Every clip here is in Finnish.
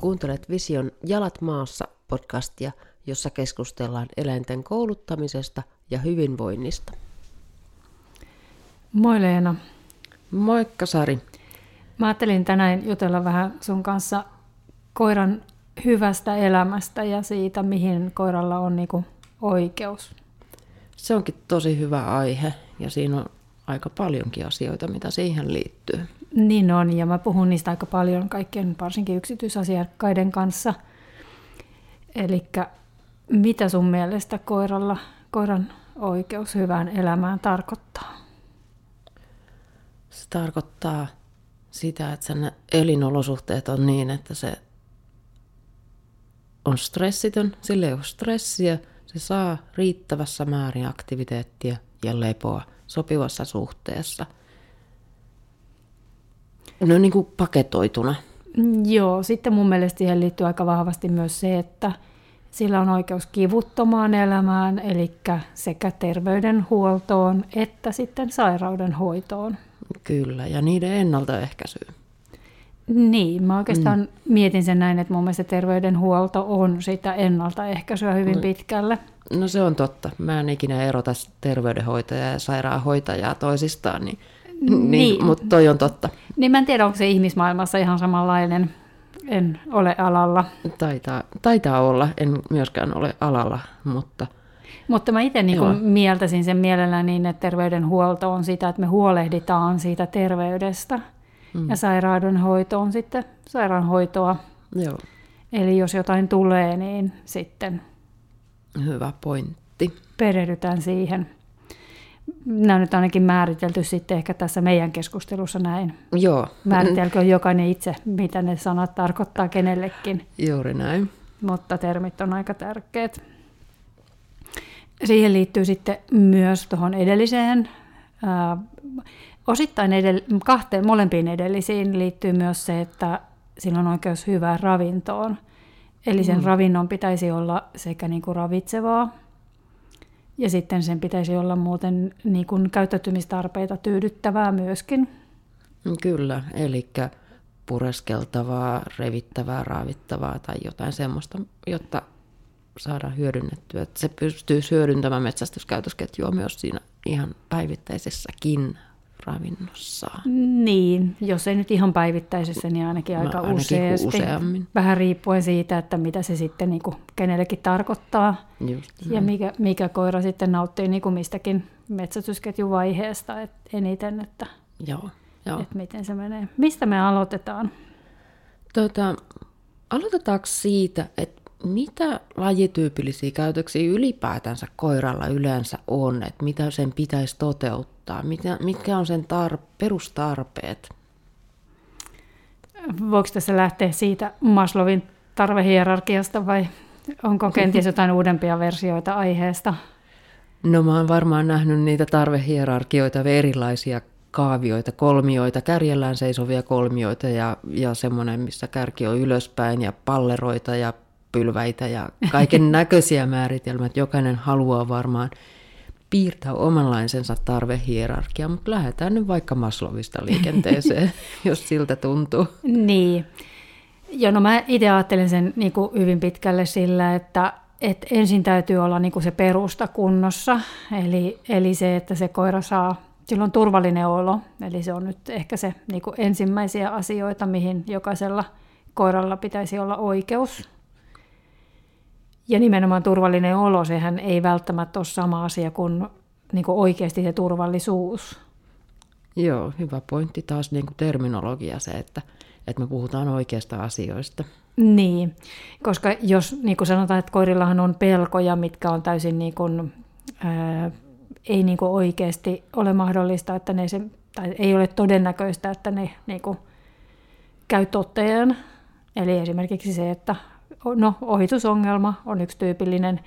Kuuntelet Vision Jalat maassa podcastia, jossa keskustellaan eläinten kouluttamisesta ja hyvinvoinnista. Moi Leena. Moikka Sari. Mä ajattelin tänään jutella vähän sun kanssa koiran hyvästä elämästä ja siitä, mihin koiralla on niinku oikeus. Se onkin tosi hyvä aihe ja siinä on aika paljonkin asioita, mitä siihen liittyy. Niin on, ja mä puhun niistä aika paljon kaikkien, varsinkin yksityisasiakkaiden kanssa. Eli mitä sun mielestä koiralla, koiran oikeus hyvään elämään tarkoittaa? Se tarkoittaa sitä, että sen elinolosuhteet on niin, että se on stressitön, sille ei ole stressiä, se saa riittävässä määrin aktiviteettia ja lepoa sopivassa suhteessa – ne on niin kuin paketoituna. Joo, sitten mun mielestä siihen liittyy aika vahvasti myös se, että sillä on oikeus kivuttomaan elämään, eli sekä terveydenhuoltoon että sitten sairaudenhoitoon. Kyllä, ja niiden ennaltaehkäisyyn. Niin, mä oikeastaan mm. mietin sen näin, että mun mielestä terveydenhuolto on sitä ennaltaehkäisyä hyvin no, pitkälle. No se on totta. Mä en ikinä erota terveydenhoitajaa ja sairaanhoitajaa toisistaan, niin niin, niin. mutta toi on totta. Niin mä en tiedä, onko se ihmismaailmassa ihan samanlainen. En ole alalla. Taitaa, taitaa olla, en myöskään ole alalla, mutta... Mutta mä itse niin mieltäisin sen mielellä niin, että terveydenhuolto on sitä, että me huolehditaan siitä terveydestä. Mm. Ja sairaudenhoito on sitten sairaanhoitoa. Joo. Eli jos jotain tulee, niin sitten... Hyvä pointti. Perehdytään siihen nämä on nyt ainakin määritelty sitten ehkä tässä meidän keskustelussa näin. Joo. Määritelkö jokainen itse, mitä ne sanat tarkoittaa kenellekin. Juuri näin. Mutta termit on aika tärkeät. Siihen liittyy sitten myös tuohon edelliseen, ää, osittain edell- kahteen molempiin edellisiin liittyy myös se, että sillä on oikeus hyvään ravintoon. Eli sen mm. ravinnon pitäisi olla sekä niin kuin ravitsevaa, ja sitten sen pitäisi olla muuten niin kuin käyttäytymistarpeita tyydyttävää myöskin. Kyllä, eli pureskeltavaa, revittävää, raavittavaa tai jotain semmoista, jotta saadaan hyödynnettyä. Että se pystyy hyödyntämään metsästyskäytösketjua myös siinä ihan päivittäisessäkin ravinnossaan. Niin, jos ei nyt ihan päivittäisessä, niin ainakin no, aika no, ainakin useasti. Useammin. Vähän riippuen siitä, että mitä se sitten niin kuin kenellekin tarkoittaa. Just ja mikä, mikä koira sitten nauttii niin kuin mistäkin metsästysketjuvaiheesta et eniten, että, joo, joo. että miten se menee. Mistä me aloitetaan? Tota, aloitetaanko siitä, että mitä lajityypillisiä käytöksiä ylipäätänsä koiralla yleensä on, että mitä sen pitäisi toteuttaa, mitä, mitkä on sen tar- perustarpeet? Voiko tässä lähteä siitä Maslowin tarvehierarkiasta vai onko kenties jotain uudempia versioita aiheesta? No mä oon varmaan nähnyt niitä tarvehierarkioita, erilaisia kaavioita, kolmioita, kärjellään seisovia kolmioita ja, ja semmoinen, missä kärki on ylöspäin ja palleroita ja pylväitä ja kaiken näköisiä määritelmät. Jokainen haluaa varmaan piirtää omanlaisensa tarvehierarkia, mutta lähdetään nyt vaikka Maslovista liikenteeseen, jos siltä tuntuu. Niin. Joo, no mä itse ajattelen sen niin kuin hyvin pitkälle sillä, että, että ensin täytyy olla niin kuin se perusta kunnossa, eli, eli se, että se koira saa, sillä on turvallinen olo, eli se on nyt ehkä se niin kuin ensimmäisiä asioita, mihin jokaisella koiralla pitäisi olla oikeus ja nimenomaan turvallinen olo, sehän ei välttämättä ole sama asia kuin, niin kuin oikeasti se turvallisuus. Joo, hyvä pointti taas niin kuin terminologia se, että, että me puhutaan oikeista asioista. Niin, koska jos niin kuin sanotaan, että koirillahan on pelkoja, mitkä on täysin niin kuin, ää, ei niin kuin oikeasti ole mahdollista, että ne se, tai ei ole todennäköistä, että ne niin kuin, käy toteen. Eli esimerkiksi se, että no, ohitusongelma on yksi tyypillinen.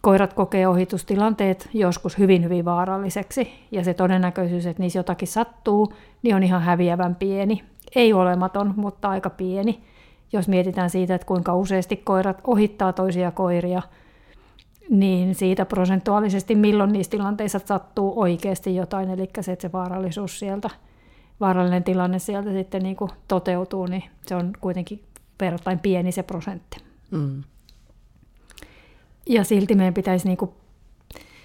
Koirat kokee ohitustilanteet joskus hyvin, hyvin vaaralliseksi, ja se todennäköisyys, että niissä jotakin sattuu, niin on ihan häviävän pieni. Ei olematon, mutta aika pieni. Jos mietitään siitä, että kuinka useasti koirat ohittaa toisia koiria, niin siitä prosentuaalisesti milloin niissä tilanteissa sattuu oikeasti jotain, eli se, että se vaarallisuus sieltä, vaarallinen tilanne sieltä sitten niin kuin toteutuu, niin se on kuitenkin verrattain pieni se prosentti. Mm. Ja silti meidän pitäisi, niin kuin,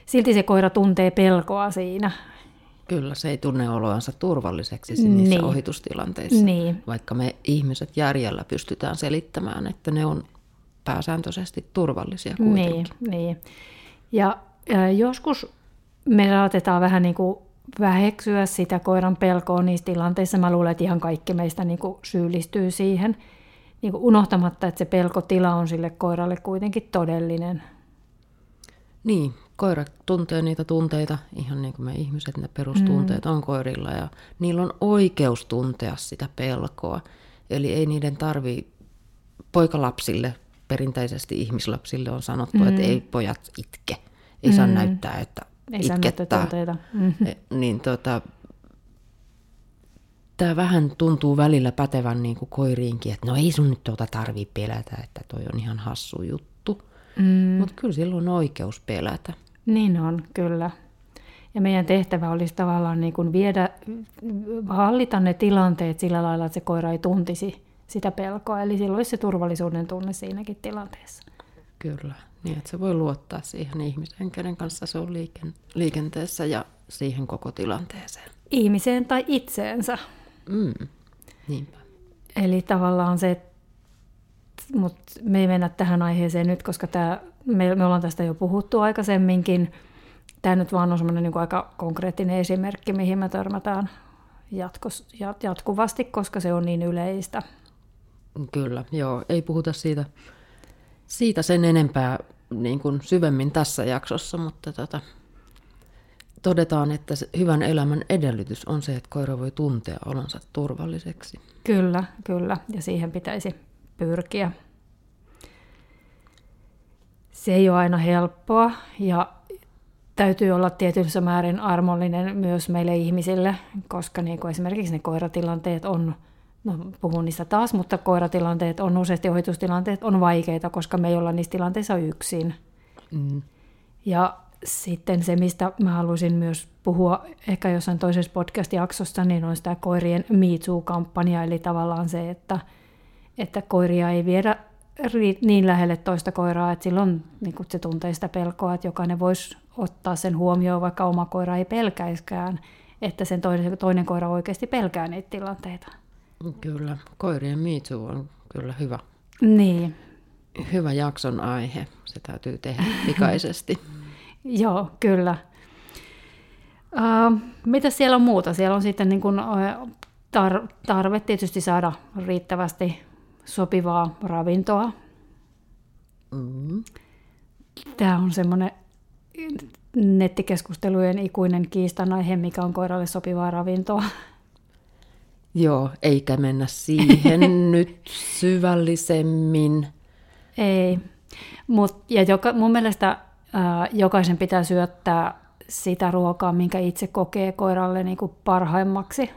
silti se koira tuntee pelkoa siinä. Kyllä, se ei tunne oloansa turvalliseksi niissä Niin. ohitustilanteissa. Niin, Vaikka me ihmiset järjellä pystytään selittämään, että ne on pääsääntöisesti turvallisia kuitenkin. niin, niin. Ja ä, joskus me saatetaan vähän niin kuin väheksyä sitä koiran pelkoa niissä tilanteissa. Mä luulen, että ihan kaikki meistä niin kuin syyllistyy siihen, niin kuin unohtamatta, että se pelkotila on sille koiralle kuitenkin todellinen. Niin, koirat tuntee niitä tunteita, ihan niin kuin me ihmiset, ne perustunteet mm. on koirilla ja niillä on oikeus tuntea sitä pelkoa. Eli ei niiden tarvi poikalapsille, perinteisesti ihmislapsille on sanottu, mm. että ei pojat itke, ei mm. saa näyttää, että Ei itkettää. tunteita. Mm. Niin tota, tämä vähän tuntuu välillä pätevän niin kuin koiriinkin, että no ei sun nyt tuota tarvii pelätä, että toi on ihan hassu juttu. Mm. Mutta kyllä sillä on oikeus pelätä. Niin on, kyllä. Ja meidän tehtävä olisi tavallaan niin kuin viedä, hallita ne tilanteet sillä lailla, että se koira ei tuntisi sitä pelkoa. Eli silloin olisi se turvallisuuden tunne siinäkin tilanteessa. Kyllä, niin että se voi luottaa siihen ihmiseen, kenen kanssa se on liiken, liikenteessä ja siihen koko tilanteeseen. Ihmiseen tai itseensä. Mm, niinpä. Eli tavallaan se, mutta me ei mennä tähän aiheeseen nyt, koska tämä, me, me ollaan tästä jo puhuttu aikaisemminkin. Tämä nyt vaan on semmoinen niin aika konkreettinen esimerkki, mihin me törmätään jatkos, jat, jatkuvasti, koska se on niin yleistä. Kyllä, joo, ei puhuta siitä, siitä sen enempää niin kuin syvemmin tässä jaksossa, mutta tota, todetaan, että hyvän elämän edellytys on se, että koira voi tuntea olonsa turvalliseksi. Kyllä, kyllä, ja siihen pitäisi pyrkiä. Se ei ole aina helppoa ja täytyy olla tietyssä määrin armollinen myös meille ihmisille, koska niin kuin esimerkiksi ne koiratilanteet on, no puhun niistä taas, mutta koiratilanteet on useasti ohitustilanteet on vaikeita, koska me ei olla niissä tilanteissa yksin. Mm. Ja sitten se, mistä mä haluaisin myös puhua ehkä jossain toisessa podcast-jaksossa, niin on sitä koirien Me Too-kampanja, eli tavallaan se, että, että koiria ei viedä niin lähelle toista koiraa, että silloin niin se tuntee sitä pelkoa, että jokainen voisi ottaa sen huomioon, vaikka oma koira ei pelkäiskään, että sen toinen, toinen koira oikeasti pelkää niitä tilanteita. Kyllä, koirien miitsu on kyllä hyvä, Niin, hyvä jakson aihe. Se täytyy tehdä pikaisesti. Joo, kyllä. Uh, mitä siellä on muuta? Siellä on sitten niin kuin, tar- tarve tietysti saada riittävästi sopivaa ravintoa. Mm. Tämä on semmoinen nettikeskustelujen ikuinen kiistanaihe, mikä on koiralle sopivaa ravintoa. Joo, eikä mennä siihen nyt syvällisemmin. Ei. Mut, ja joka, mun mielestä jokaisen pitää syöttää sitä ruokaa, minkä itse kokee koiralle niin kuin parhaimmaksi.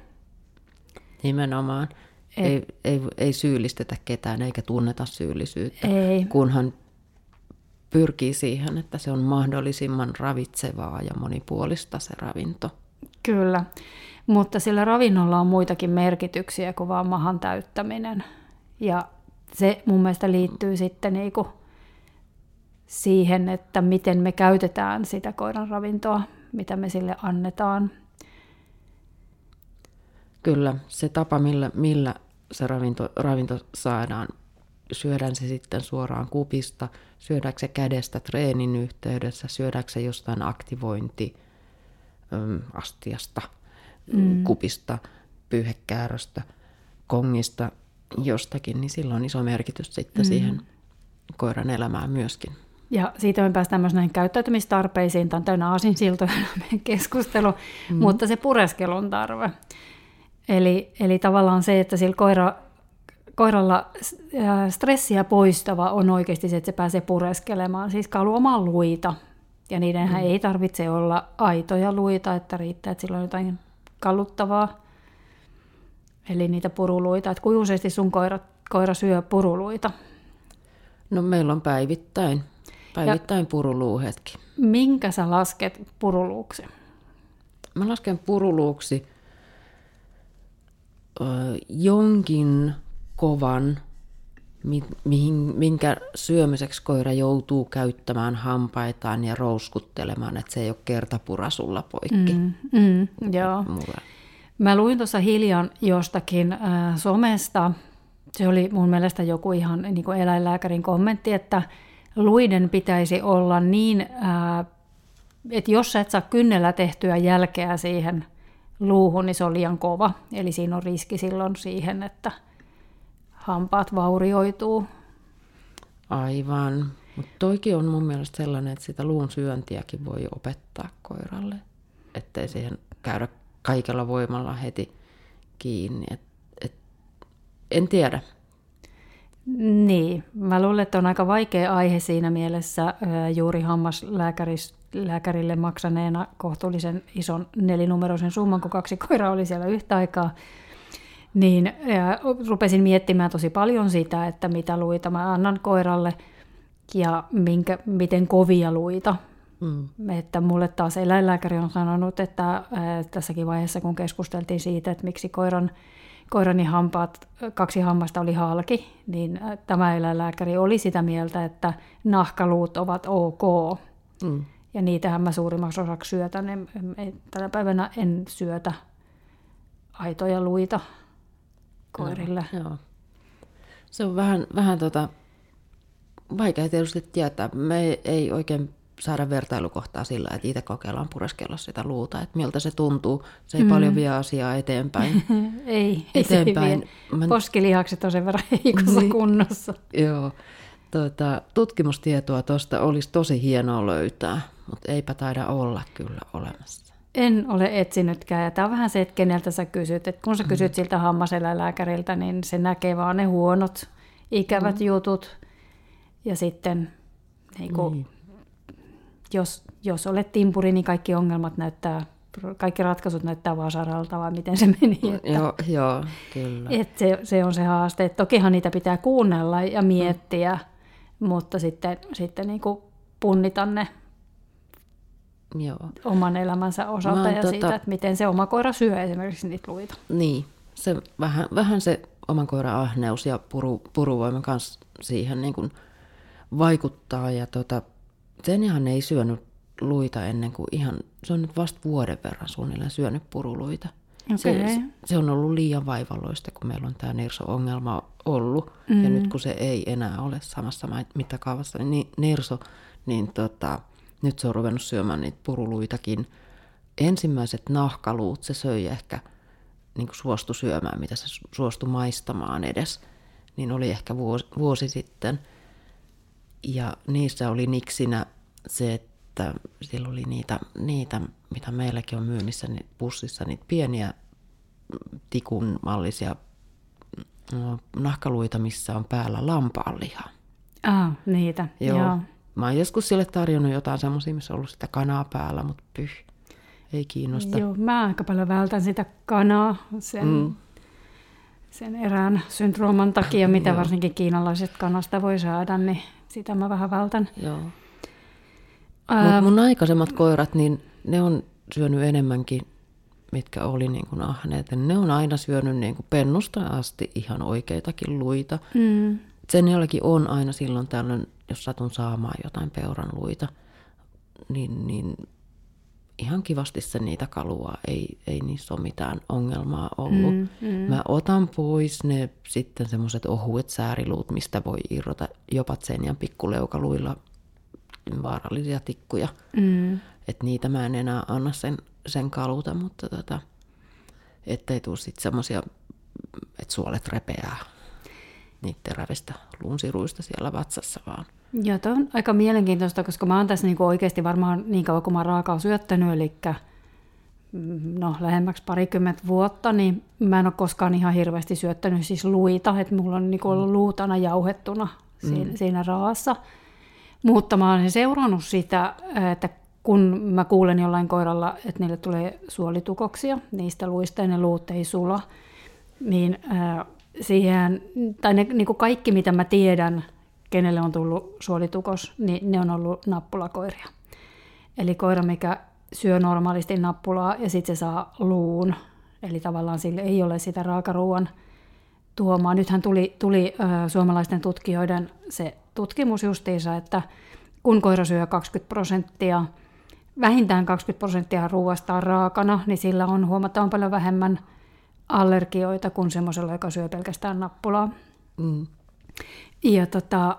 Nimenomaan. Et- Ei, ei, ei syyllistetä ketään eikä tunneta syyllisyyttä, Ei. kunhan pyrkii siihen, että se on mahdollisimman ravitsevaa ja monipuolista se ravinto. Kyllä, mutta sillä ravinnolla on muitakin merkityksiä kuin vaan mahan täyttäminen. Ja se mun mielestä liittyy sitten niinku siihen, että miten me käytetään sitä koiran ravintoa, mitä me sille annetaan. Kyllä, se tapa, millä, millä se ravinto, ravinto saadaan, syödään se sitten suoraan kupista, syödäänkö se kädestä treenin yhteydessä, syödäänkö se jostain aktivointi äm, astiasta, mm. kupista, pyyhekääröstä, kongista, jostakin, niin sillä on iso merkitys sitten mm. siihen koiran elämään myöskin. Ja siitä me päästään myös näihin käyttäytymistarpeisiin. Tämä on täynnä aasinsiltoja meidän keskustelu, mm. mutta se pureskelun tarve. Eli, eli tavallaan se, että sillä koira, koiralla ää, stressiä poistava on oikeasti se, että se pääsee pureskelemaan, siis kaluamaan luita. Ja niidenhän mm. ei tarvitse olla aitoja luita, että riittää, että sillä on jotain kalluttavaa. Eli niitä puruluita. Että kuinka useasti sun koira, koira syö puruluita? No meillä on päivittäin, päivittäin puruluuhetkin. Minkä sä lasket puruluuksi? Mä lasken puruluuksi ö, jonkin kovan mihin, minkä syömiseksi koira joutuu käyttämään hampaitaan ja rouskuttelemaan, että se ei ole kertapurasulla poikki. Mm, mm, joo. Mulla. Mä luin tuossa hiljan jostakin äh, somesta, se oli mun mielestä joku ihan niin kuin eläinlääkärin kommentti, että luiden pitäisi olla niin, äh, että jos sä et saa kynnellä tehtyä jälkeä siihen luuhun, niin se on liian kova. Eli siinä on riski silloin siihen, että hampaat vaurioituu. Aivan. Mutta toikin on mun mielestä sellainen, että sitä luun syöntiäkin voi opettaa koiralle, ettei siihen käydä kaikella voimalla heti kiinni. Et, et, en tiedä. Niin, mä luulen, että on aika vaikea aihe siinä mielessä juuri hammaslääkärille maksaneena kohtuullisen ison nelinumeroisen summan, kun kaksi koiraa oli siellä yhtä aikaa. Niin ja rupesin miettimään tosi paljon sitä, että mitä luita mä annan koiralle ja minkä, miten kovia luita. Mm. Että mulle taas eläinlääkäri on sanonut, että tässäkin vaiheessa kun keskusteltiin siitä, että miksi koiran koirani hampaat, kaksi hammasta oli halki, niin tämä eläinlääkäri oli sitä mieltä, että nahkaluut ovat ok. Mm. Ja niitähän mä suurimmaksi osaksi syötän. En, en, tänä päivänä en syötä aitoja luita koirille. Joo, joo. Se on vähän, vähän tota, vaikea tietysti tietää. Me ei oikein saada vertailukohtaa sillä, että itse kokeillaan pureskella sitä luuta, että miltä se tuntuu. Se ei mm. paljon vie asiaa eteenpäin. ei, eteenpäin. ei se. Poskilihakset on sen verran heikossa niin, kunnossa. Joo. Tuota, tutkimustietoa tuosta olisi tosi hienoa löytää, mutta eipä taida olla kyllä olemassa. En ole etsinytkään. Ja tämä on vähän se, että keneltä sä kysyt. Et kun sä kysyt mm. siltä hammaseläinlääkäriltä, niin se näkee vaan ne huonot, ikävät mm. jutut. Ja sitten niin kuin, niin jos, jos olet timpuri, niin kaikki ongelmat näyttää, kaikki ratkaisut näyttää vasaralta, vai miten se meni. Että, joo, joo, kyllä. Että se, se on se haaste. Että tokihan niitä pitää kuunnella ja miettiä, mm. mutta sitten, sitten niin kuin punnita ne Joo. oman elämänsä osalta Mä ja tota... siitä, että miten se oma koira syö esimerkiksi niitä luita. Niin, se vähän, vähän se oman koiran ahneus ja puru, puruvoima kanssa siihen niin kuin vaikuttaa. Ja tota, Senjahan ei syönyt luita ennen kuin ihan, se on nyt vasta vuoden verran suunnilleen syönyt puruluita. Okay. Se, se on ollut liian vaivalloista, kun meillä on tämä Nerso-ongelma ollut. Mm. Ja nyt kun se ei enää ole samassa mittakaavassa, niin Nerso, niin tota, nyt se on ruvennut syömään niitä puruluitakin. Ensimmäiset nahkaluut se söi ehkä niin suostu syömään, mitä se suostui maistamaan edes, niin oli ehkä vuosi, vuosi sitten – ja niissä oli niksinä se, että siellä oli niitä, niitä mitä meilläkin on myynnissä niin pussissa, niitä pieniä tikun mallisia no, nahkaluita, missä on päällä lampaanliha. Ah, niitä, joo. joo. Mä oon joskus sille tarjonnut jotain semmoisia, missä on ollut sitä kanaa päällä, mutta pyh, ei kiinnosta. Joo, mä aika paljon vältän sitä kanaa sen, mm. sen erään syndrooman takia, mitä varsinkin kiinalaiset kanasta voi saada, niin sitä mä vähän vältän. Joo. Ää... Mut mun aikaisemmat koirat, niin ne on syönyt enemmänkin, mitkä oli niin kuin ahneet. Ne on aina syönyt niin kuin pennusta asti ihan oikeitakin luita. Mm. Sen jälkeen on aina silloin tällöin, jos satun saamaan jotain peuran luita, niin, niin ihan kivasti se niitä kalua, ei, ei niissä ole mitään ongelmaa ollut. Mm, mm. Mä otan pois ne sitten semmoiset ohuet sääriluut, mistä voi irrota jopa sen pikkuleukaluilla vaarallisia tikkuja. Mm. Että niitä mä en enää anna sen, sen kaluta, mutta tota, ettei tule sitten semmoisia, että suolet repeää niiden terävistä luunsiruista siellä vatsassa vaan. Joo, tämä on aika mielenkiintoista, koska mä oon tässä niinku oikeasti varmaan niin kauan kuin mä raakaa syöttänyt, eli mm, no, lähemmäksi parikymmentä vuotta, niin mä en ole koskaan ihan hirveästi syöttänyt siis luita, että mulla on niinku ollut mm. luutana jauhettuna siinä, mm. siinä raassa. Mutta mä olen seurannut sitä, että kun mä kuulen jollain koiralla, että niille tulee suolitukoksia niistä luista ja ne luut ei sula, niin äh, siihen, tai ne, niin kuin kaikki mitä mä tiedän kenelle on tullut suolitukos, niin ne on ollut nappulakoiria. Eli koira, mikä syö normaalisti nappulaa ja sitten se saa luun. Eli tavallaan sille ei ole sitä raakaruuan tuomaan. Nythän tuli, tuli ö, suomalaisten tutkijoiden se tutkimus justiinsa, että kun koira syö 20 prosenttia, vähintään 20 prosenttia ruoasta raakana, niin sillä on huomattavan paljon vähemmän allergioita kuin semmoisella, joka syö pelkästään nappulaa. Mm. Ja tota,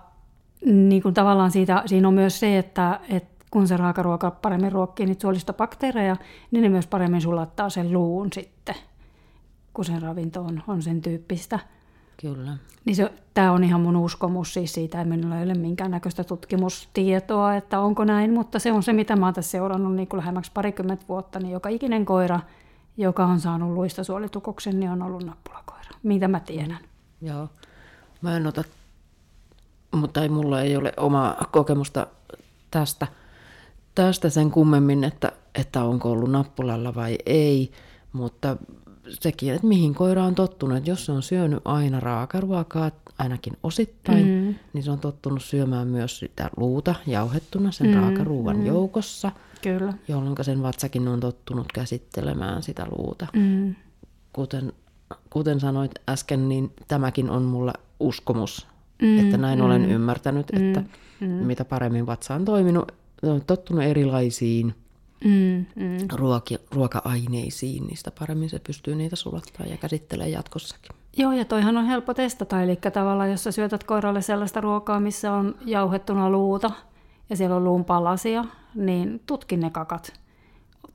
niin kuin tavallaan siitä, siinä on myös se, että, että kun se raakaruoka paremmin ruokkii niitä suolistobakteereja, niin ne myös paremmin sulattaa sen luun sitten, kun sen ravinto on, on sen tyyppistä. Kyllä. Niin se, tämä on ihan mun uskomus siis siitä, että minulla ei ole minkäännäköistä tutkimustietoa, että onko näin, mutta se on se, mitä mä oon tässä seurannut niin kuin lähemmäksi parikymmentä vuotta, niin joka ikinen koira, joka on saanut luista suolitukoksen, niin on ollut nappulakoira. Mitä mä tiedän. Joo. Mä en ota, mutta ei mulla ei ole omaa kokemusta tästä, tästä sen kummemmin, että, että onko ollut nappulalla vai ei, mutta sekin, että mihin koira on tottunut. Että jos se on syönyt aina raakaruokaa, ainakin osittain, mm. niin se on tottunut syömään myös sitä luuta jauhettuna sen mm. raakaruuan mm. joukossa. Kyllä. Jolloin sen vatsakin on tottunut käsittelemään sitä luuta. Mm. Kuten, kuten sanoit äsken, niin tämäkin on mulla uskomus, mm. että näin mm. olen ymmärtänyt, mm. että mm. mitä paremmin vatsa on toiminut, on tottunut erilaisiin mm, mm. Ruoki, ruoka-aineisiin, niistä paremmin se pystyy niitä sulattaa ja käsittelee jatkossakin. Joo, ja toihan on helppo testata, eli tavallaan jos sä syötät koiralle sellaista ruokaa, missä on jauhettuna luuta, ja siellä on luun palasia, niin tutkin ne kakat.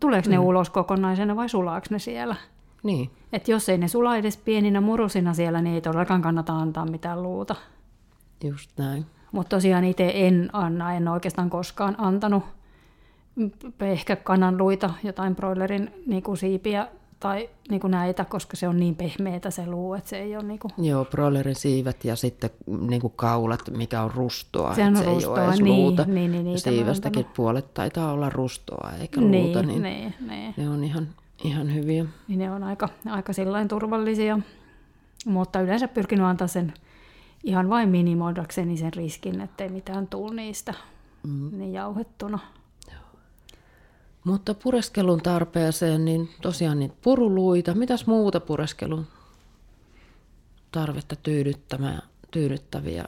Tuleeko mm. ne ulos kokonaisena vai sulaako ne siellä? Niin. Et jos ei ne sula edes pieninä murusina siellä, niin ei todellakaan kannata antaa mitään luuta. Just näin. Mutta tosiaan itse en anna, en oikeastaan koskaan antanut ehkä kananluita, jotain broilerin niin kuin siipiä tai niin kuin näitä, koska se on niin pehmeitä se luu, että se ei ole... Niin kuin... Joo, broilerin siivet ja sitten niin kuin kaulat, mikä on rustoa. Sehän on se rustoa, ei ole edes niin, luuta. Niin, niin, niin, Siivestäkin puolet taitaa olla rustoa eikä niin, luuta, niin, niin, niin. ne on ihan, ihan hyviä. Niin ne on aika, aika sillain turvallisia, mutta yleensä pyrkinyt antaa sen ihan vain minimoidakseni sen riskin, ettei mitään tule niistä mm. niin jauhettuna. Mutta pureskelun tarpeeseen, niin tosiaan niitä puruluita. Mitäs muuta pureskelun tarvetta tyydyttäviä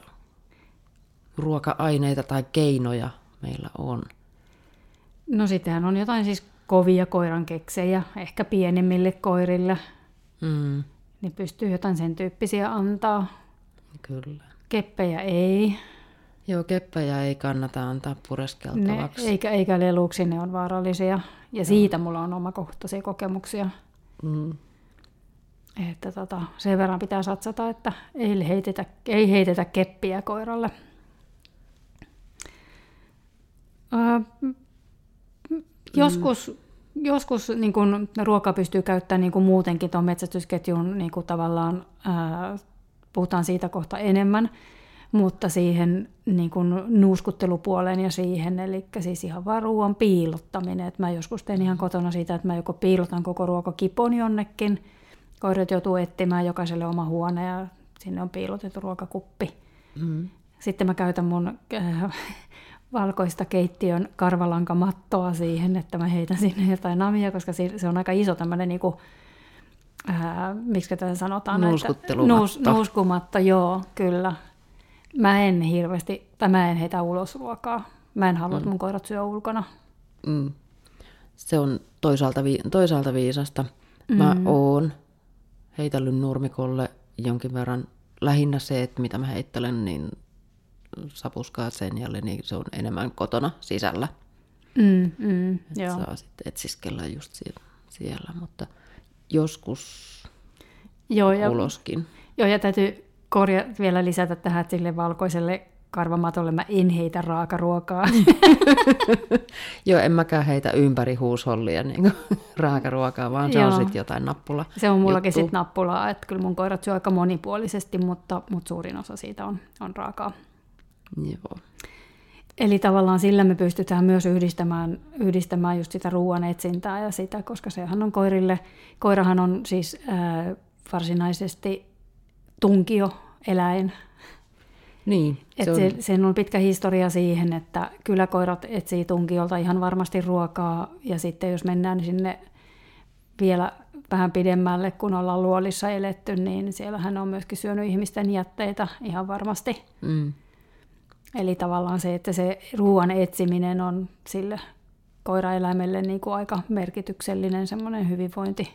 ruoka-aineita tai keinoja meillä on? No sittenhän on jotain siis kovia koiran keksejä, ehkä pienemmille koirille. Mm. Niin pystyy jotain sen tyyppisiä antaa. Kyllä. Keppejä ei. Joo, keppejä ei kannata antaa pureskeltavaksi. Ne, eikä, eikä leluksi, ne on vaarallisia. Ja siitä mulla on omakohtaisia kokemuksia. Mm. Että tota, sen verran pitää satsata, että ei heitetä, ei heitetä keppiä koiralle. Öö, joskus joskus niin kun, ruoka pystyy käyttämään niin kun muutenkin tuon metsästysketjun niin kun, tavallaan, ää, puhutaan siitä kohta enemmän, mutta siihen niin kuin nuuskuttelupuoleen ja siihen, eli siis ihan vaan ruoan piilottaminen. Et mä joskus teen ihan kotona siitä, että mä joko piilotan koko ruokakipon jonnekin, koirat joutuu etsimään jokaiselle oma huone ja sinne on piilotettu ruokakuppi. Mm. Sitten mä käytän mun äh, valkoista keittiön karvalankamattoa siihen, että mä heitän sinne jotain namia, koska se on aika iso tämmöinen niin äh, miksi tätä sanotaan? Nuuskuttelumatto. Nuus, nuuskumatto, joo, kyllä mä en hirveästi, tai mä en heitä ulos ruokaa. Mä en halua, mm. että mun koirat syö ulkona. Mm. Se on toisaalta, vi- toisaalta viisasta. Mä mm. oon heitellyt nurmikolle jonkin verran lähinnä se, että mitä mä heittelen, niin sapuskaa sen jälleen, niin se on enemmän kotona sisällä. Mm, mm, että joo. saa sitten etsiskellä just siellä, mutta joskus joo, ja, uloskin. Joo, ja täytyy korja vielä lisätä tähän, että sille valkoiselle karvamatolle mä en heitä raakaruokaa. Joo, en mäkään heitä ympäri huushollia niin raakaruokaa, vaan se Joo. on sitten jotain nappula. Se on mullakin sitten nappulaa, että kyllä mun koirat syö aika monipuolisesti, mutta, mutta suurin osa siitä on, on raakaa. Joo. Eli tavallaan sillä me pystytään myös yhdistämään, yhdistämään just sitä ruoan etsintää ja sitä, koska sehän on koirille, koirahan on siis äh, varsinaisesti tunkio eläin. Niin, se on... Se, sen on pitkä historia siihen, että kyllä koirat etsii tunkiolta ihan varmasti ruokaa, ja sitten jos mennään sinne vielä vähän pidemmälle, kun ollaan luolissa eletty, niin siellähän on myöskin syönyt ihmisten jätteitä ihan varmasti. Mm. Eli tavallaan se, että se ruoan etsiminen on sille koiraeläimelle niin kuin aika merkityksellinen semmoinen hyvinvointi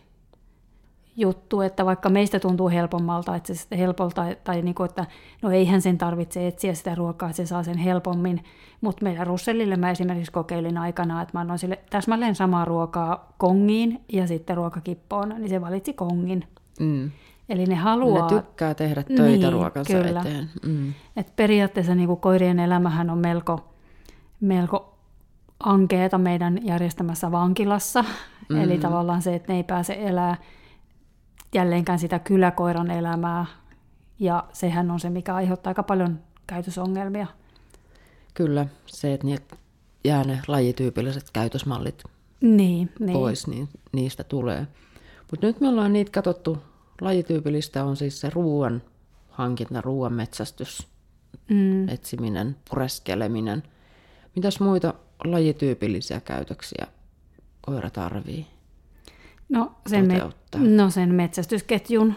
juttu, että vaikka meistä tuntuu helpommalta, että se helpolta, tai niin kuin, että no eihän sen tarvitse etsiä sitä ruokaa, että se saa sen helpommin, mutta meidän Russellille mä esimerkiksi kokeilin aikana, että mä annoin sille täsmälleen samaa ruokaa kongiin ja sitten ruokakippoon, niin se valitsi kongin. Mm. Eli ne haluaa... Ne tykkää tehdä töitä niin, ruokansa kyllä. eteen. Mm. Et periaatteessa niin kuin koirien elämähän on melko, melko ankeeta meidän järjestämässä vankilassa. Mm. Eli tavallaan se, että ne ei pääse elää jälleenkään sitä kyläkoiran elämää. Ja sehän on se, mikä aiheuttaa aika paljon käytösongelmia. Kyllä, se, että niitä jää ne lajityypilliset käytösmallit niin, niin. pois, niin niistä tulee. Mutta nyt me ollaan niitä katsottu, lajityypillistä on siis se ruoan hankinta, ruoan metsästys, mm. etsiminen, pureskeleminen. Mitäs muita lajityypillisiä käytöksiä koira tarvii? No sen, me, no sen metsästysketjun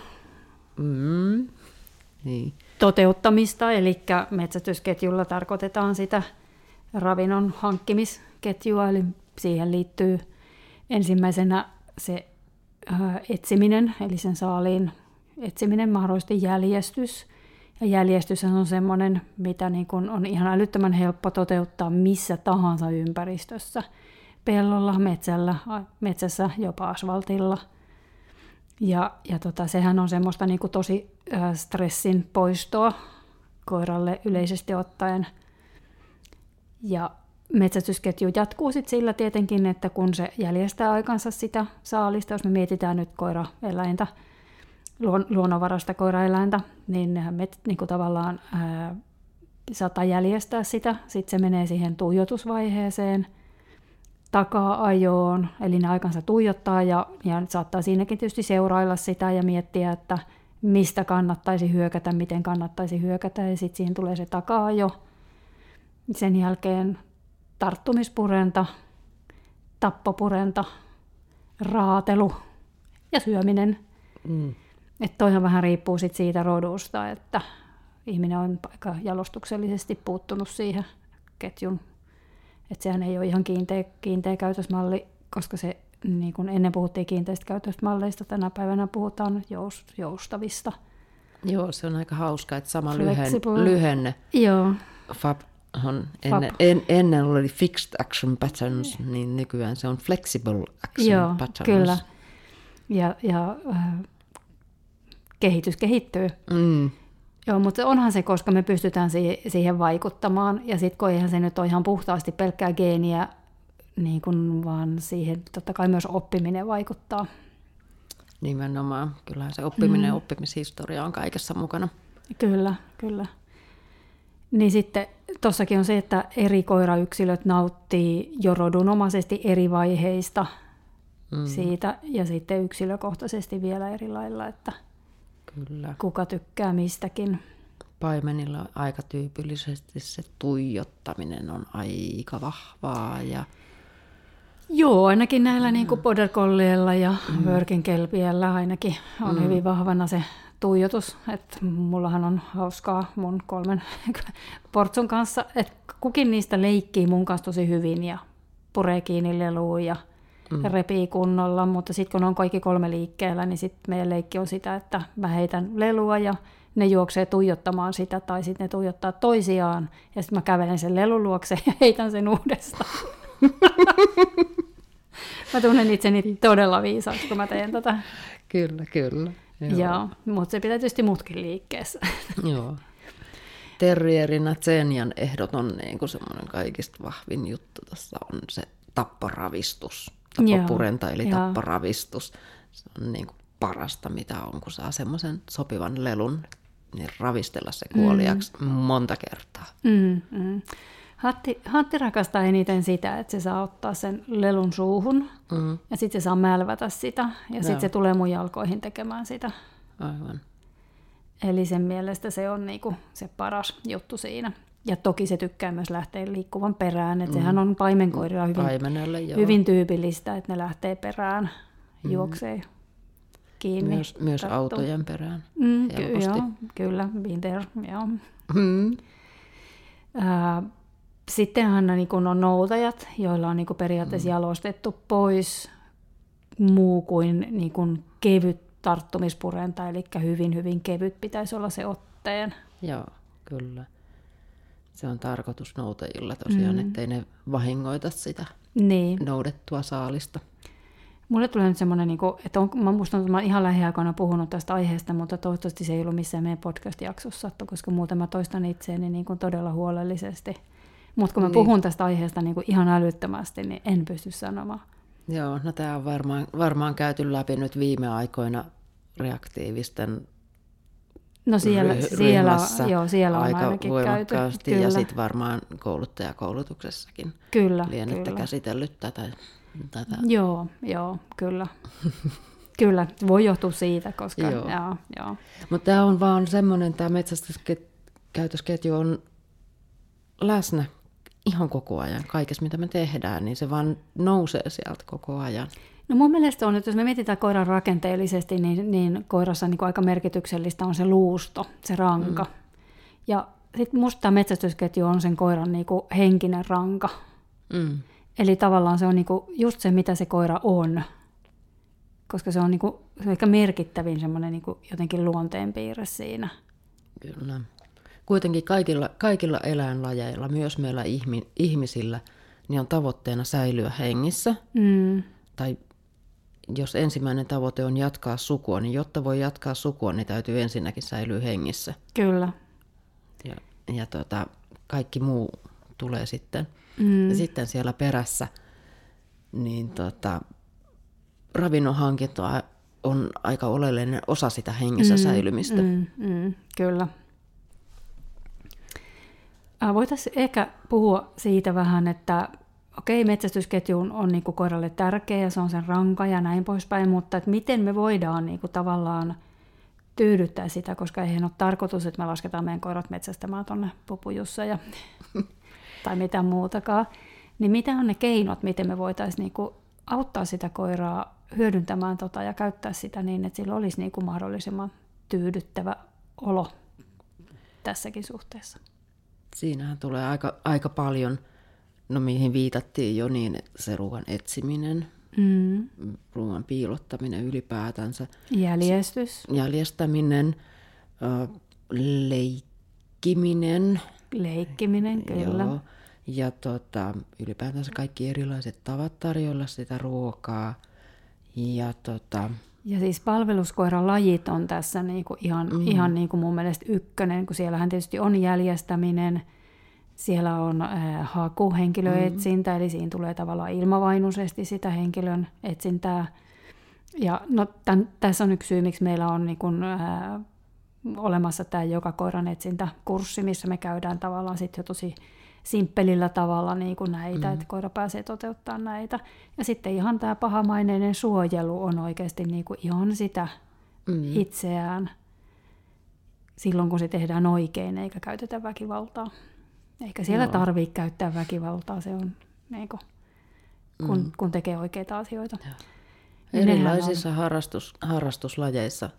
mm, niin. toteuttamista, eli metsästysketjulla tarkoitetaan sitä ravinnon hankkimisketjua, eli siihen liittyy ensimmäisenä se etsiminen, eli sen saaliin etsiminen, mahdollisesti jäljestys. Ja jäljestys on semmoinen, mitä niin kun on ihan älyttömän helppo toteuttaa missä tahansa ympäristössä – pellolla, metsällä, metsässä, jopa asfaltilla. Ja, ja tota, sehän on semmoista niin kuin tosi äh, stressin poistoa koiralle yleisesti ottaen. Ja metsästysketju jatkuu sitten sillä tietenkin, että kun se jäljestää aikansa sitä saalista, jos me mietitään nyt koiraeläintä, luon, luonnonvarasta koiraeläintä, niin me niin kuin tavallaan ää, saattaa jäljestää sitä. Sitten se menee siihen tuijotusvaiheeseen – takaa-ajoon, eli ne aikansa tuijottaa ja, ja saattaa siinäkin tietysti seurailla sitä ja miettiä, että mistä kannattaisi hyökätä, miten kannattaisi hyökätä ja sitten siihen tulee se takaa-ajo. Sen jälkeen tarttumispurenta, tappopurenta, raatelu ja syöminen. Mm. Että toihan vähän riippuu sit siitä rodusta, että ihminen on aika jalostuksellisesti puuttunut siihen ketjun että sehän ei ole ihan kiinteä, kiinteä käytösmalli, koska se, niin kuin ennen puhuttiin kiinteistä käytösmalleista, tänä päivänä puhutaan joust, joustavista. Joo, se on aika hauska, että sama lyhen, lyhenne. Joo. FAB on ennen, en, ennen oli fixed action patterns, niin nykyään se on flexible action Joo, patterns. kyllä. Ja, ja äh, kehitys kehittyy. Mm. Joo, mutta onhan se, koska me pystytään siihen vaikuttamaan. Ja sitten kun eihän se nyt ole ihan puhtaasti pelkkää geeniä, niin kun, vaan siihen totta kai myös oppiminen vaikuttaa. Nimenomaan. Kyllähän se oppiminen mm. oppimishistoria on kaikessa mukana. Kyllä, kyllä. Niin sitten tuossakin on se, että eri koirayksilöt nauttii jo rodunomaisesti eri vaiheista mm. siitä ja sitten yksilökohtaisesti vielä eri lailla, että – Kyllä. kuka tykkää mistäkin. Paimenilla aika tyypillisesti se tuijottaminen on aika vahvaa. Ja... Joo, ainakin näillä mm. niin kuin border ja mm. Kelpiellä ainakin on mm. hyvin vahvana se tuijotus. Et mullahan on hauskaa mun kolmen portsun kanssa, että kukin niistä leikkii mun kanssa tosi hyvin ja puree kiinni leluun ja mm. repii kunnolla, mutta sitten kun on kaikki kolme liikkeellä, niin sitten meidän leikki on sitä, että mä heitän lelua ja ne juoksee tuijottamaan sitä, tai sitten ne tuijottaa toisiaan, ja sitten mä kävelen sen lelun luokse ja heitän sen uudestaan. mä tunnen itseni todella viisaaksi, kun mä teen tätä. Kyllä, kyllä. Joo. Joo, mutta se pitää tietysti muutkin liikkeessä. Joo. Terrierinä Tsenian ehdoton niin kuin semmoinen kaikista vahvin juttu tässä on se tapporavistus tappopurenta eli joo. tapporavistus. Se on niin kuin parasta, mitä on, kun saa semmoisen sopivan lelun, niin ravistella se kuoliaksi mm. monta kertaa. Mm, mm. Hatti, hatti rakastaa eniten sitä, että se saa ottaa sen lelun suuhun mm. ja sitten se saa mälvätä sitä ja sitten se tulee mun jalkoihin tekemään sitä. Aivan. Eli sen mielestä se on niinku se paras juttu siinä. Ja toki se tykkää myös lähteä liikkuvan perään, että mm. sehän on paimenkoirilla hyvin, hyvin tyypillistä, että ne lähtee perään, mm. juoksee kiinni. Myös, myös tarttuu. autojen perään Mm, ky- joo, kyllä, there, joo. Mm. Ää, Sittenhän niin kun on noutajat, joilla on niin kun Mm. periaatteessa jalostettu pois muu kuin, niin kun kevyt tarttumispurenta, eli hyvin hyvin kevyt pitäisi olla se otteen. Joo, kyllä. Se on tarkoitus noutajilla tosiaan, mm. ettei ne vahingoita sitä Niin. noudettua saalista. Mulle tulee nyt semmoinen, niin kuin, että on, mä muistan, että mä oon ihan lähiaikoina puhunut tästä aiheesta, mutta toivottavasti se ei ollut missään meidän podcast-jaksossa, koska muuten mä toistan itseäni niin kuin todella huolellisesti. Mutta kun mä Niin. puhun tästä aiheesta niin kuin ihan älyttömästi, niin en pysty sanomaan. Joo, no tämä on varmaan, varmaan käyty läpi nyt viime aikoina reaktiivisten No siellä, ry- siellä, joo, siellä on aika ainakin käyty. voimakkaasti Kyllä, ja sitten varmaan kouluttajakoulutuksessakin kyllä, lienette kyllä. käsitellyt tätä. tätä. Joo, joo, kyllä. kyllä, voi johtua siitä, koska Joo. joo. Joo, joo. Mutta tämä on vaan semmoinen, tämä metsästyskäytösketju on läsnä ihan koko ajan. Kaikessa, mitä me tehdään, niin se vaan nousee sieltä koko ajan. No mun mielestä on, että jos me mietitään koiran rakenteellisesti, niin, niin koirassa niin aika merkityksellistä on se luusto, se ranka. Mm. Ja sitten musta tämä metsästysketju on sen koiran niin kuin henkinen ranka. Mm. Eli tavallaan se on niin kuin just se, mitä se koira on. Koska se on, niin kuin, se on ehkä merkittävin semmoinen niin jotenkin luonteenpiirre siinä. Kyllä. Kuitenkin kaikilla, kaikilla eläinlajeilla, myös meillä ihmi, ihmisillä, niin on tavoitteena säilyä hengissä. Mm. Tai jos ensimmäinen tavoite on jatkaa sukua, niin jotta voi jatkaa sukua, niin täytyy ensinnäkin säilyä hengissä. Kyllä. Ja, ja tota, kaikki muu tulee sitten. Mm. Ja sitten siellä perässä, niin tota, ravinnon hankinta on aika oleellinen osa sitä hengissä mm, säilymistä. Mm. Mm, mm, kyllä. Äh, Voitaisiin ehkä puhua siitä vähän, että okei, metsästysketju on, on niin kuin koiralle tärkeä ja se on sen ranka ja näin poispäin, mutta että miten me voidaan niin kuin tavallaan tyydyttää sitä, koska eihän ole tarkoitus, että me lasketaan meidän koirat metsästämään tuonne pupujussa ja, tai mitään muutakaan. Niin mitä on ne keinot, miten me voitaisiin niin kuin auttaa sitä koiraa hyödyntämään tota ja käyttää sitä niin, että sillä olisi niin kuin mahdollisimman tyydyttävä olo tässäkin suhteessa. Siinähän tulee aika, aika paljon, no mihin viitattiin jo, niin se ruoan etsiminen, Mm. ruoan piilottaminen ylipäätänsä, Jäljestys, jäljestäminen, leikkiminen, leikkiminen, kyllä. Joo. Ja tota, ylipäätänsä kaikki erilaiset tavat tarjolla sitä ruokaa. Ja tota, Ja siis palveluskoiran lajit on tässä niinku ihan, mm. ihan niinku mun mielestä ykkönen, kun siellähän tietysti on jäljestäminen, siellä on äh, haku, henkilöetsintä, mm. eli siinä tulee tavallaan ilmavainuisesti sitä henkilön etsintää. Ja no, tämän, tässä on yksi syy, miksi meillä on niin kun, äh, olemassa tämä joka koiran etsintäkurssi, missä me käydään tavallaan sitten jo tosi simppelillä tavalla niin kuin näitä, mm. että koira pääsee toteuttamaan näitä. Ja sitten ihan tämä pahamaineinen suojelu on oikeasti niin kuin ihan sitä mm. itseään silloin, kun se tehdään oikein, eikä käytetä väkivaltaa. Eikä siellä tarvitse käyttää väkivaltaa, se on niin kuin, kun, mm. kun tekee oikeita asioita. Niin Erilaisissa harrastus, harrastuslajeissa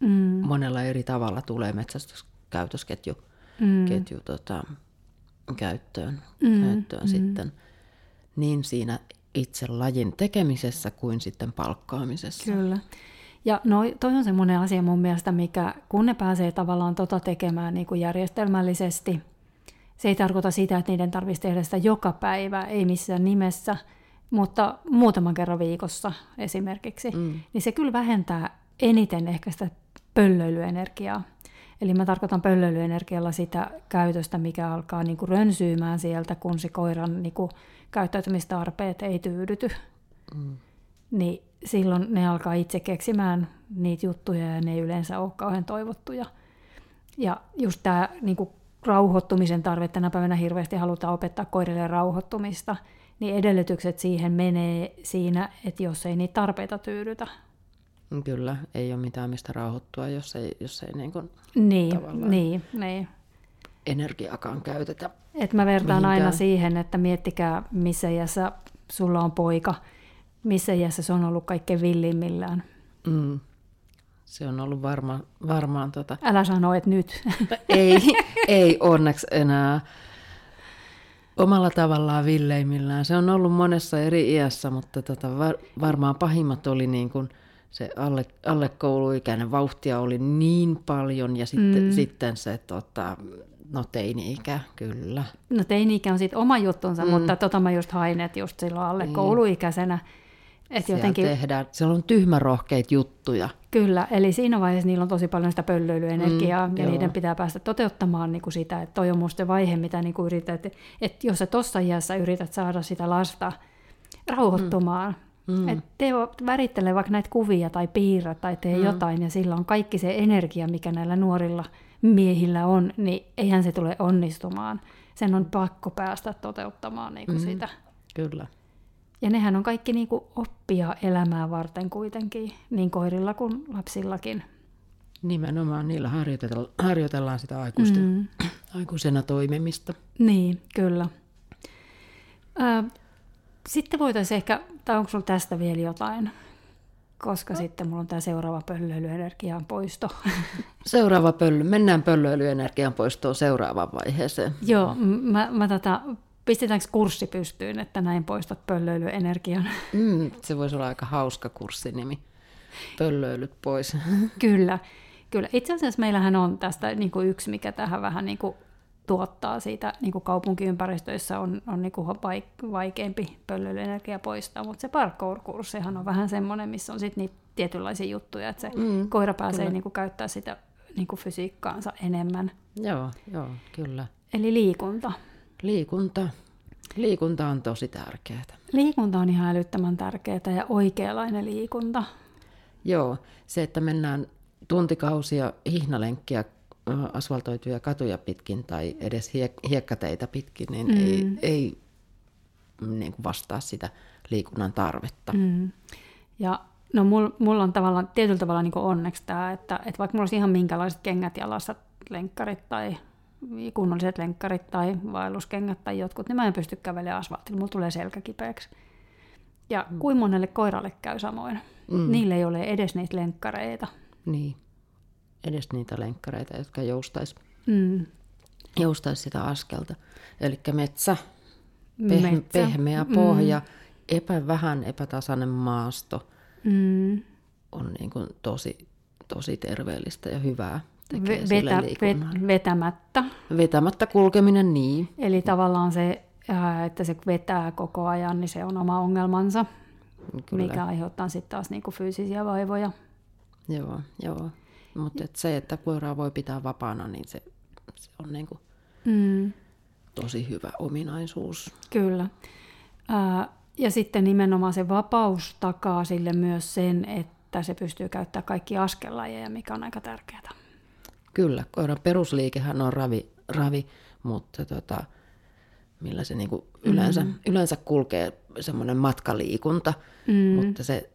mm. monella eri tavalla tulee metsästyskäytösketju mm. ketju, tota, käyttöön, mm. käyttöön mm. sitten niin siinä itse lajin tekemisessä kuin sitten palkkaamisessa. Kyllä. Ja no, toi on semmoinen asia mun mielestä, mikä kun ne pääsee tavallaan tota tekemään niin kuin järjestelmällisesti, se ei tarkoita sitä, että niiden tarvitsisi tehdä sitä joka päivä, ei missään nimessä, mutta muutaman kerran viikossa esimerkiksi, mm. niin se kyllä vähentää eniten ehkä sitä pöllöilyenergiaa. Eli mä tarkoitan pöllöilyenergialla sitä käytöstä, mikä alkaa niin kuin rönsyymään sieltä, kun se koiran niin kuin käyttäytymistarpeet ei tyydyty. Mm. Niin silloin ne alkaa itse keksimään niitä juttuja ja ne ei yleensä ole kauhean toivottuja. Ja just tämä niin kuin rauhoittumisen tarve, tänä päivänä hirveästi halutaan opettaa koirille rauhoittumista, niin edellytykset siihen menee siinä, että jos ei niitä tarpeita tyydytä. Kyllä, ei ole mitään mistä rauhoittua, jos ei, jos ei niin kuin niin, niin, niin. energiaakaan käytetä. Et mä vertaan mihinkään. aina siihen, että miettikää missä iässä sulla on poika, missä iässä se on ollut kaikkein villimmillään. Mm. Se on ollut varma, varmaan tota... Älä sano, että nyt. ei, ei onneksi enää omalla tavallaan villeimmillään. Se on ollut monessa eri iässä, mutta tota, var, varmaan pahimmat oli niin kuin se alle, alle kouluikäinen vauhtia oli niin paljon ja sitten, mm. sitten se tota, no teini-ikä, kyllä. No teini-ikä on sitten oma juttunsa, mm. mutta tota mä just hain, että just silloin alle niin. kouluikäisenä et jotenkin... tehdään, siellä on tyhmärohkeita juttuja. Kyllä, eli siinä vaiheessa niillä on tosi paljon sitä pöllöilyenergiaa mm, ja joo. niiden pitää päästä toteuttamaan niin kuin sitä, että toi on musta se vaihe, mitä niin kuin yrität, että jos sä tuossa iässä yrität saada sitä lasta rauhoittumaan, mm. Mm. että tee, värittele vaikka näitä kuvia tai piirrä tai tee mm. jotain ja sillä on kaikki se energia, mikä näillä nuorilla miehillä on, niin eihän se tule onnistumaan. Sen on pakko päästä toteuttamaan niin kuin mm. sitä. Kyllä. Ja nehän on kaikki niin kuin oppia elämää varten kuitenkin, niin koirilla kuin lapsillakin. Nimenomaan niillä harjoitellaan, harjoitellaan sitä aikuisten, mm. aikuisena toimimista. Niin, kyllä. Ö, sitten voitaisiin ehkä, tai onko sinulla tästä vielä jotain? Koska no. sitten mulla on tämä seuraava pöllöilyenergian poisto. Seuraava pöllö, mennään pöllöilyenergian poistoon seuraavaan vaiheeseen. Joo, mä, mä tota, Pistetäänkö kurssi pystyyn, että näin poistat pöllöilyenergian? Mm, se voisi olla aika hauska kurssinimi. Pöllöilyt pois. Kyllä. Kyllä. Itse asiassa meillähän on tästä niin kuin yksi, mikä tähän vähän niin kuin tuottaa siitä niin kuin kaupunkiympäristöissä on, on niin kuin vaikeampi pöllöilyenergia poistaa, mutta se parkour-kurssihan on vähän semmoinen, missä on sitten niitä tietynlaisia juttuja, että se mm, koira pääsee niin kuin käyttää sitä niin kuin fysiikkaansa enemmän. Joo, joo, kyllä. Eli liikunta. Liikunta. Liikunta on tosi tärkeää. Liikunta on ihan älyttömän tärkeää ja oikeanlainen liikunta. Joo, se, että mennään tuntikausia hihnalenkkiä asfaltoituja katuja pitkin tai edes hiek- hiekkateitä pitkin, niin mm. ei, ei niin kuin vastaa sitä liikunnan tarvetta. Mm. Ja no mulla mul on tavallaan, tietyllä tavalla niin onneksi tämä, että, että vaikka mulla olisi ihan minkälaiset kengät jalassa, lenkkarit tai kunnolliset lenkkarit tai vaelluskengät tai jotkut, niin mä en pysty kävelemään asfaltilla, mulla tulee selkä kipeäksi. Ja mm. kuin monelle koiralle käy samoin. Mm. Niille ei ole edes niitä lenkkareita. Niin, edes niitä lenkkareita, jotka joustaisi mm. joustais sitä askelta. Eli metsä, peh- metsä, pehmeä pohja, mm. epä, vähän epätasainen maasto mm. on niin kuin tosi, tosi terveellistä ja hyvää tekee Vetä, vet, vetämättä. Vetämättä kulkeminen, niin. Eli tavallaan se, äh, että se vetää koko ajan, niin se on oma ongelmansa, Kyllä. mikä aiheuttaa sitten taas niinku fyysisiä vaivoja. Joo, joo. Mutta et se, että koiraa voi pitää vapaana, niin se, se on niinku mm. tosi hyvä ominaisuus. Kyllä. Ää, ja sitten nimenomaan se vapaus takaa sille myös sen, että se pystyy käyttämään kaikki askellajeja, mikä on aika tärkeää. Kyllä, koiran perusliikehän on ravi, ravi mutta tota, millä se niinku yleensä, mm. yleensä kulkee semmoinen matkaliikunta, mm. mutta se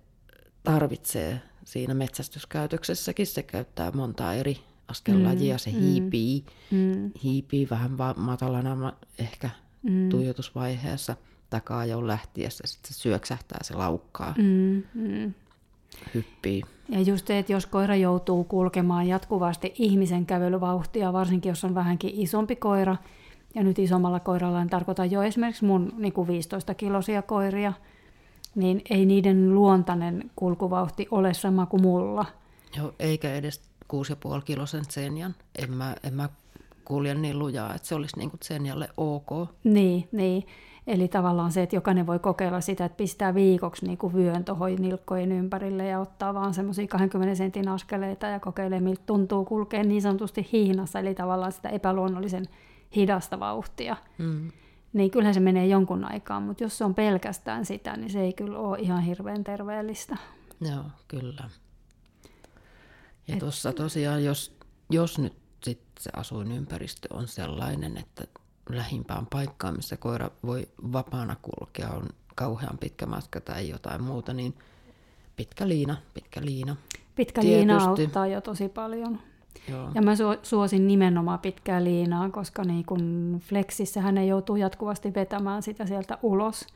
tarvitsee siinä metsästyskäytöksessäkin, se käyttää montaa eri askellajia, mm. se hiipii, mm. hiipii vähän matalana ehkä mm. tuijotusvaiheessa takaa jo lähtiessä, sitten se syöksähtää, se laukkaa. Mm. Mm hyppii. Ja just se, että jos koira joutuu kulkemaan jatkuvasti ihmisen kävelyvauhtia, varsinkin jos on vähänkin isompi koira, ja nyt isommalla koiralla en tarkoita jo esimerkiksi mun niin kuin 15-kilosia koiria, niin ei niiden luontainen kulkuvauhti ole sama kuin mulla. Joo, eikä edes 6,5 kilosen Tsenjan. En mä, en mä kulje niin lujaa, että se olisi niin kuin Tsenjalle ok. Niin, niin. Eli tavallaan se, että jokainen voi kokeilla sitä, että pistää viikoksi niin kuin vyön tuohon nilkkojen ympärille ja ottaa vaan semmoisia 20 sentin askeleita ja kokeilee, miltä tuntuu kulkea niin sanotusti hihnassa, eli tavallaan sitä epäluonnollisen hidasta vauhtia. Mm. Niin kyllähän se menee jonkun aikaa, mutta jos se on pelkästään sitä, niin se ei kyllä ole ihan hirveän terveellistä. Joo, kyllä. Ja tuossa tosiaan, jos, jos nyt sit se asuinympäristö on sellainen, että lähimpään paikkaan, missä koira voi vapaana kulkea, on kauhean pitkä matka tai jotain muuta, niin pitkä liina, pitkä liina. Pitkä Tietysti. liina auttaa jo tosi paljon. Joo. Ja mä suosin nimenomaan pitkää liinaa, koska niin kun fleksissä hän joutuu jatkuvasti vetämään sitä sieltä ulos.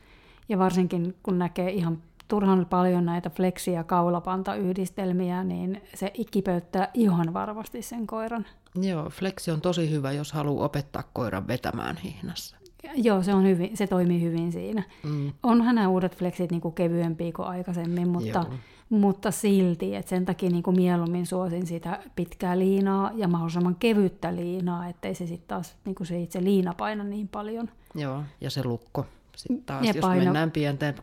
Ja varsinkin kun näkee ihan turhan paljon näitä fleksi- ja kaulapantayhdistelmiä, niin se kipeyttää ihan varmasti sen koiran. Joo, fleksi on tosi hyvä, jos haluaa opettaa koiran vetämään hihnassa. Joo, se, on hyvin, se toimii hyvin siinä. Mm. Onhan nämä uudet flexit niin kuin kevyempiä kuin aikaisemmin, mutta, mutta silti, että sen takia niin kuin mieluummin suosin sitä pitkää liinaa ja mahdollisimman kevyttä liinaa, ettei se sitten taas niin kuin se itse liina paina niin paljon. Joo, ja se lukko. Sitten taas, ja jos paino... mennään pienten,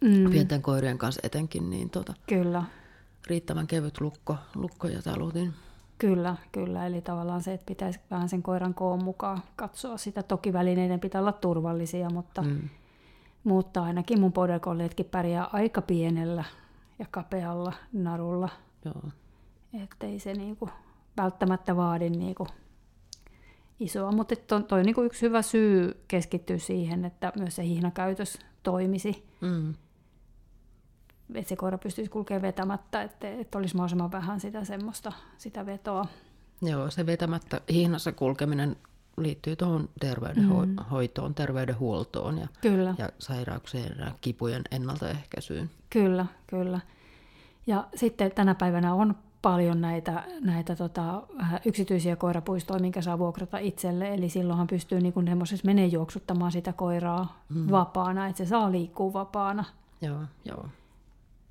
mm. pienten koirien kanssa etenkin, niin tota, Kyllä. riittävän kevyt lukko, lukko ja talutin. Kyllä, kyllä. Eli tavallaan se, että pitäisi vähän sen koiran koon mukaan katsoa sitä. Toki välineiden pitää olla turvallisia, mutta, mm. Mutta ainakin mun border pärjää aika pienellä ja kapealla narulla. Joo. Ettei se niinku välttämättä vaadi niinku isoa. Mutta toi, toi niinku yksi hyvä syy keskittyy siihen, että myös se hihnakäytös toimisi. Mm että se koira pystyisi kulkemaan vetämättä, että, että olisi mahdollisimman vähän sitä semmoista sitä vetoa. Joo, se vetämättä hihnassa kulkeminen liittyy tuohon terveydenhoitoon, mm. terveydenhuoltoon ja, kyllä. ja sairauksien ja kipujen ennaltaehkäisyyn. Kyllä, kyllä. Ja sitten tänä päivänä on paljon näitä, näitä tota, yksityisiä koirapuistoja, minkä saa vuokrata itselle. Eli silloinhan pystyy niin menee juoksuttamaan sitä koiraa mm. vapaana, että se saa liikkua vapaana. Joo, joo.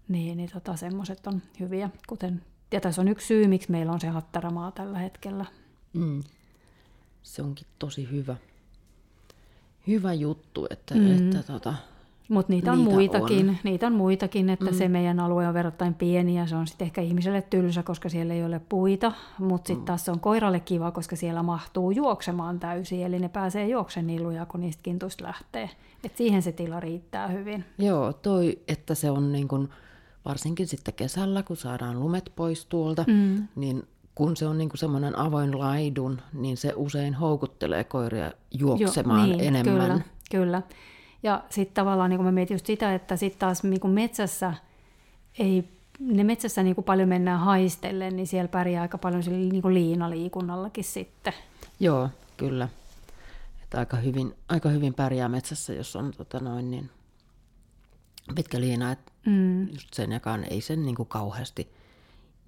Niin, niin tota, semmoiset on hyviä. Kuten, ja tässä on yksi syy, miksi meillä on se hattaramaa tällä hetkellä. Mm. Se onkin tosi hyvä. Hyvä juttu, että, mm. että tota, mutta niitä, niitä on muitakin, on. niitä on muitakin, että mm. se meidän alue on verrattain pieni ja se on sitten ehkä ihmiselle tylsä, koska siellä ei ole puita, mutta sitten mm. taas se on koiralle kiva, koska siellä mahtuu juoksemaan täysin, eli ne pääsee juoksen niin lujaa, kun niistä kintuista lähtee. Et siihen se tila riittää hyvin. Joo, toi, että se on niin kun varsinkin sitten kesällä, kun saadaan lumet pois tuolta, mm. niin kun se on niin kuin semmoinen avoin laidun, niin se usein houkuttelee koiria juoksemaan jo, niin, enemmän. Kyllä, kyllä. Ja sitten tavallaan niin mä mietin just sitä, että sitten taas niin kuin metsässä ei, ne metsässä niin kuin paljon mennään haistellen, niin siellä pärjää aika paljon sillä niin kuin liinaliikunnallakin sitten. Joo, kyllä. Että aika hyvin, aika hyvin pärjää metsässä, jos on tota noin, niin pitkä liina, että mm. just sen jakaan ei sen niin kuin kauheasti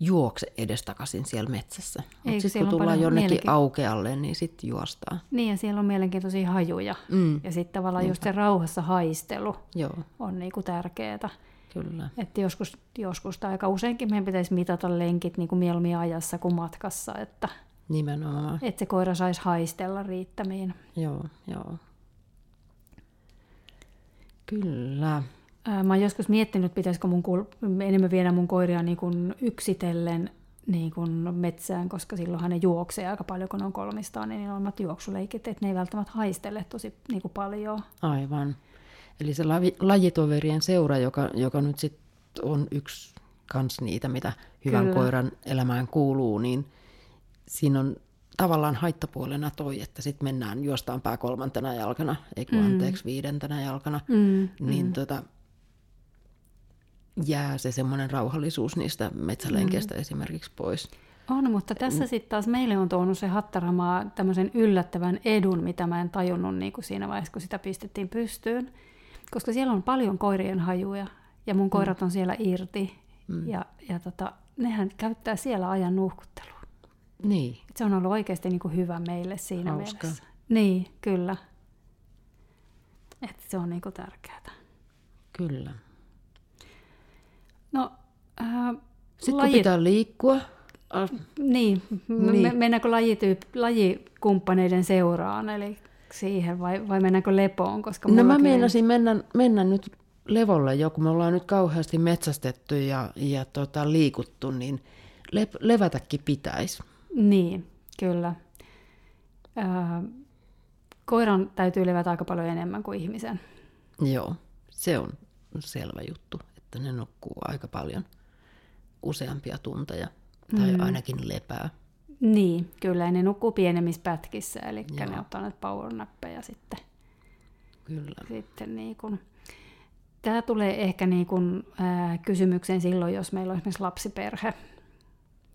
juokse edestakaisin siellä metsässä. Mutta sitten kun tullaan jonnekin mielenki... aukealle, niin sitten juostaan. Niin, ja siellä on mielenkiintoisia hajuja. Mm. Ja sitten tavallaan Niinpä. just se rauhassa haistelu Joo. on niinku tärkeää. Kyllä. Että joskus, joskus tai aika useinkin meidän pitäisi mitata lenkit niin kuin mieluummin ajassa kuin matkassa, että, Nimenomaan. että se koira saisi haistella riittämiin. Joo, joo. Kyllä. Mä oon joskus miettinyt, pitäisikö mun kul- enemmän viedä mun koiria niin kuin yksitellen niin kuin metsään, koska silloinhan ne juoksee aika paljon, kun on kolmistaan, niin ne on juoksuleikit, että ne ei välttämättä haistele tosi niin kuin paljon. Aivan. Eli se lajitoverien seura, joka, joka nyt sit on yksi kans niitä, mitä hyvän Kyllä. koiran elämään kuuluu, niin siinä on tavallaan haittapuolena toi, että sitten mennään juostaan pää kolmantena jalkana, eikö mm. anteeksi viidentenä jalkana, mm, niin mm. Tota, jää se semmoinen rauhallisuus niistä metsälenkeistä mm. esimerkiksi pois. On, mutta tässä sitten taas meille on tuonut se hattaramaa tämmöisen yllättävän edun, mitä mä en tajunnut niin kuin siinä vaiheessa, kun sitä pistettiin pystyyn. Koska siellä on paljon koirien hajuja ja mun koirat mm. on siellä irti. Mm. Ja, ja tota, nehän käyttää siellä ajan nuhkuttelua. Niin. Et se on ollut oikeasti niin kuin hyvä meille siinä Hauska. mielessä. Niin, kyllä. Että se on niin kuin tärkeää. Kyllä. No, äh, Sitten lajit... kun pitää liikkua. Äh. Niin, niin. mennäänkö lajityyp... lajikumppaneiden seuraan, eli siihen, vai, vai mennäänkö lepoon? Koska no mä meinasin mennä, mennä nyt levolle jo, kun me ollaan nyt kauheasti metsästetty ja, ja tota, liikuttu, niin le, levätäkin pitäisi. Niin, kyllä. Äh, koiran täytyy levätä aika paljon enemmän kuin ihmisen. Joo, se on selvä juttu että ne nukkuu aika paljon useampia tunteja tai mm. ainakin lepää. Niin, kyllä, ne nukkuu pienemmissä pätkissä, eli Joo. ne ottaa näitä powernappeja sitten. Kyllä. Sitten niin kun, tämä tulee ehkä niin kun, ää, kysymykseen silloin, jos meillä on esimerkiksi lapsiperhe.